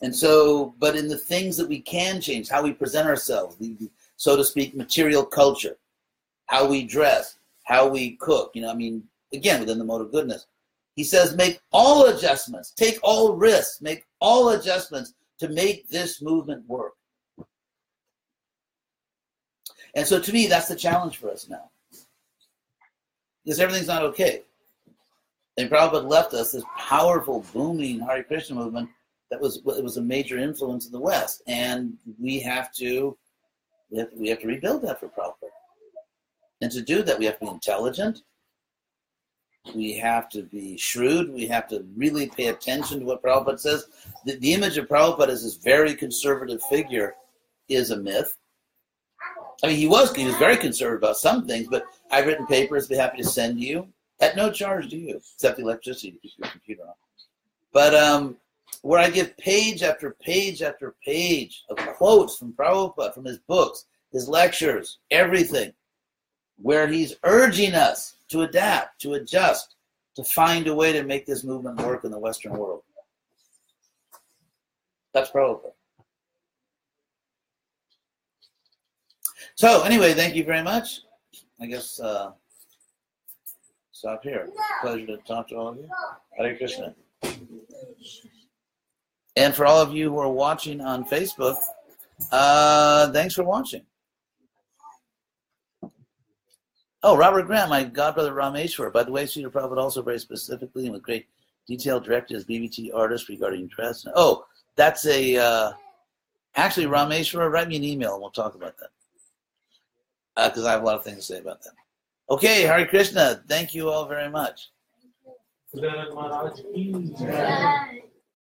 And so, but in the things that we can change, how we present ourselves, the, so to speak, material culture, how we dress, how we cook, you know, I mean, again, within the mode of goodness. He says, make all adjustments, take all risks, make all adjustments to make this movement work. And so to me, that's the challenge for us now. Because everything's not okay. And Prabhupada left us this powerful, booming Hare Krishna movement that was it was a major influence in the West. And we have to we have, we have to rebuild that for Prabhupada. And to do that, we have to be intelligent, we have to be shrewd. We have to really pay attention to what Prabhupada says. The, the image of Prabhupada as this very conservative figure is a myth. I mean, he was he was very conservative about some things, but I've written papers. Be happy to send you at no charge to you, except the electricity to keep your computer on. But um, where I give page after page after page of quotes from Prabhupada, from his books, his lectures, everything, where he's urging us to adapt, to adjust, to find a way to make this movement work in the Western world. That's probably. So anyway, thank you very much. I guess uh, stop here. Pleasure to talk to all of you. Hare Krishna. And for all of you who are watching on Facebook, uh, thanks for watching. Oh, Robert Grant, my godbrother Rameshwar. By the way, Srila Prabhupada also very specifically and with great detail directed his BBT artist regarding dress. Oh, that's a uh, actually Rameshwar. Write me an email and we'll talk about that because uh, I have a lot of things to say about that. Okay, Hare Krishna. Thank you all very much.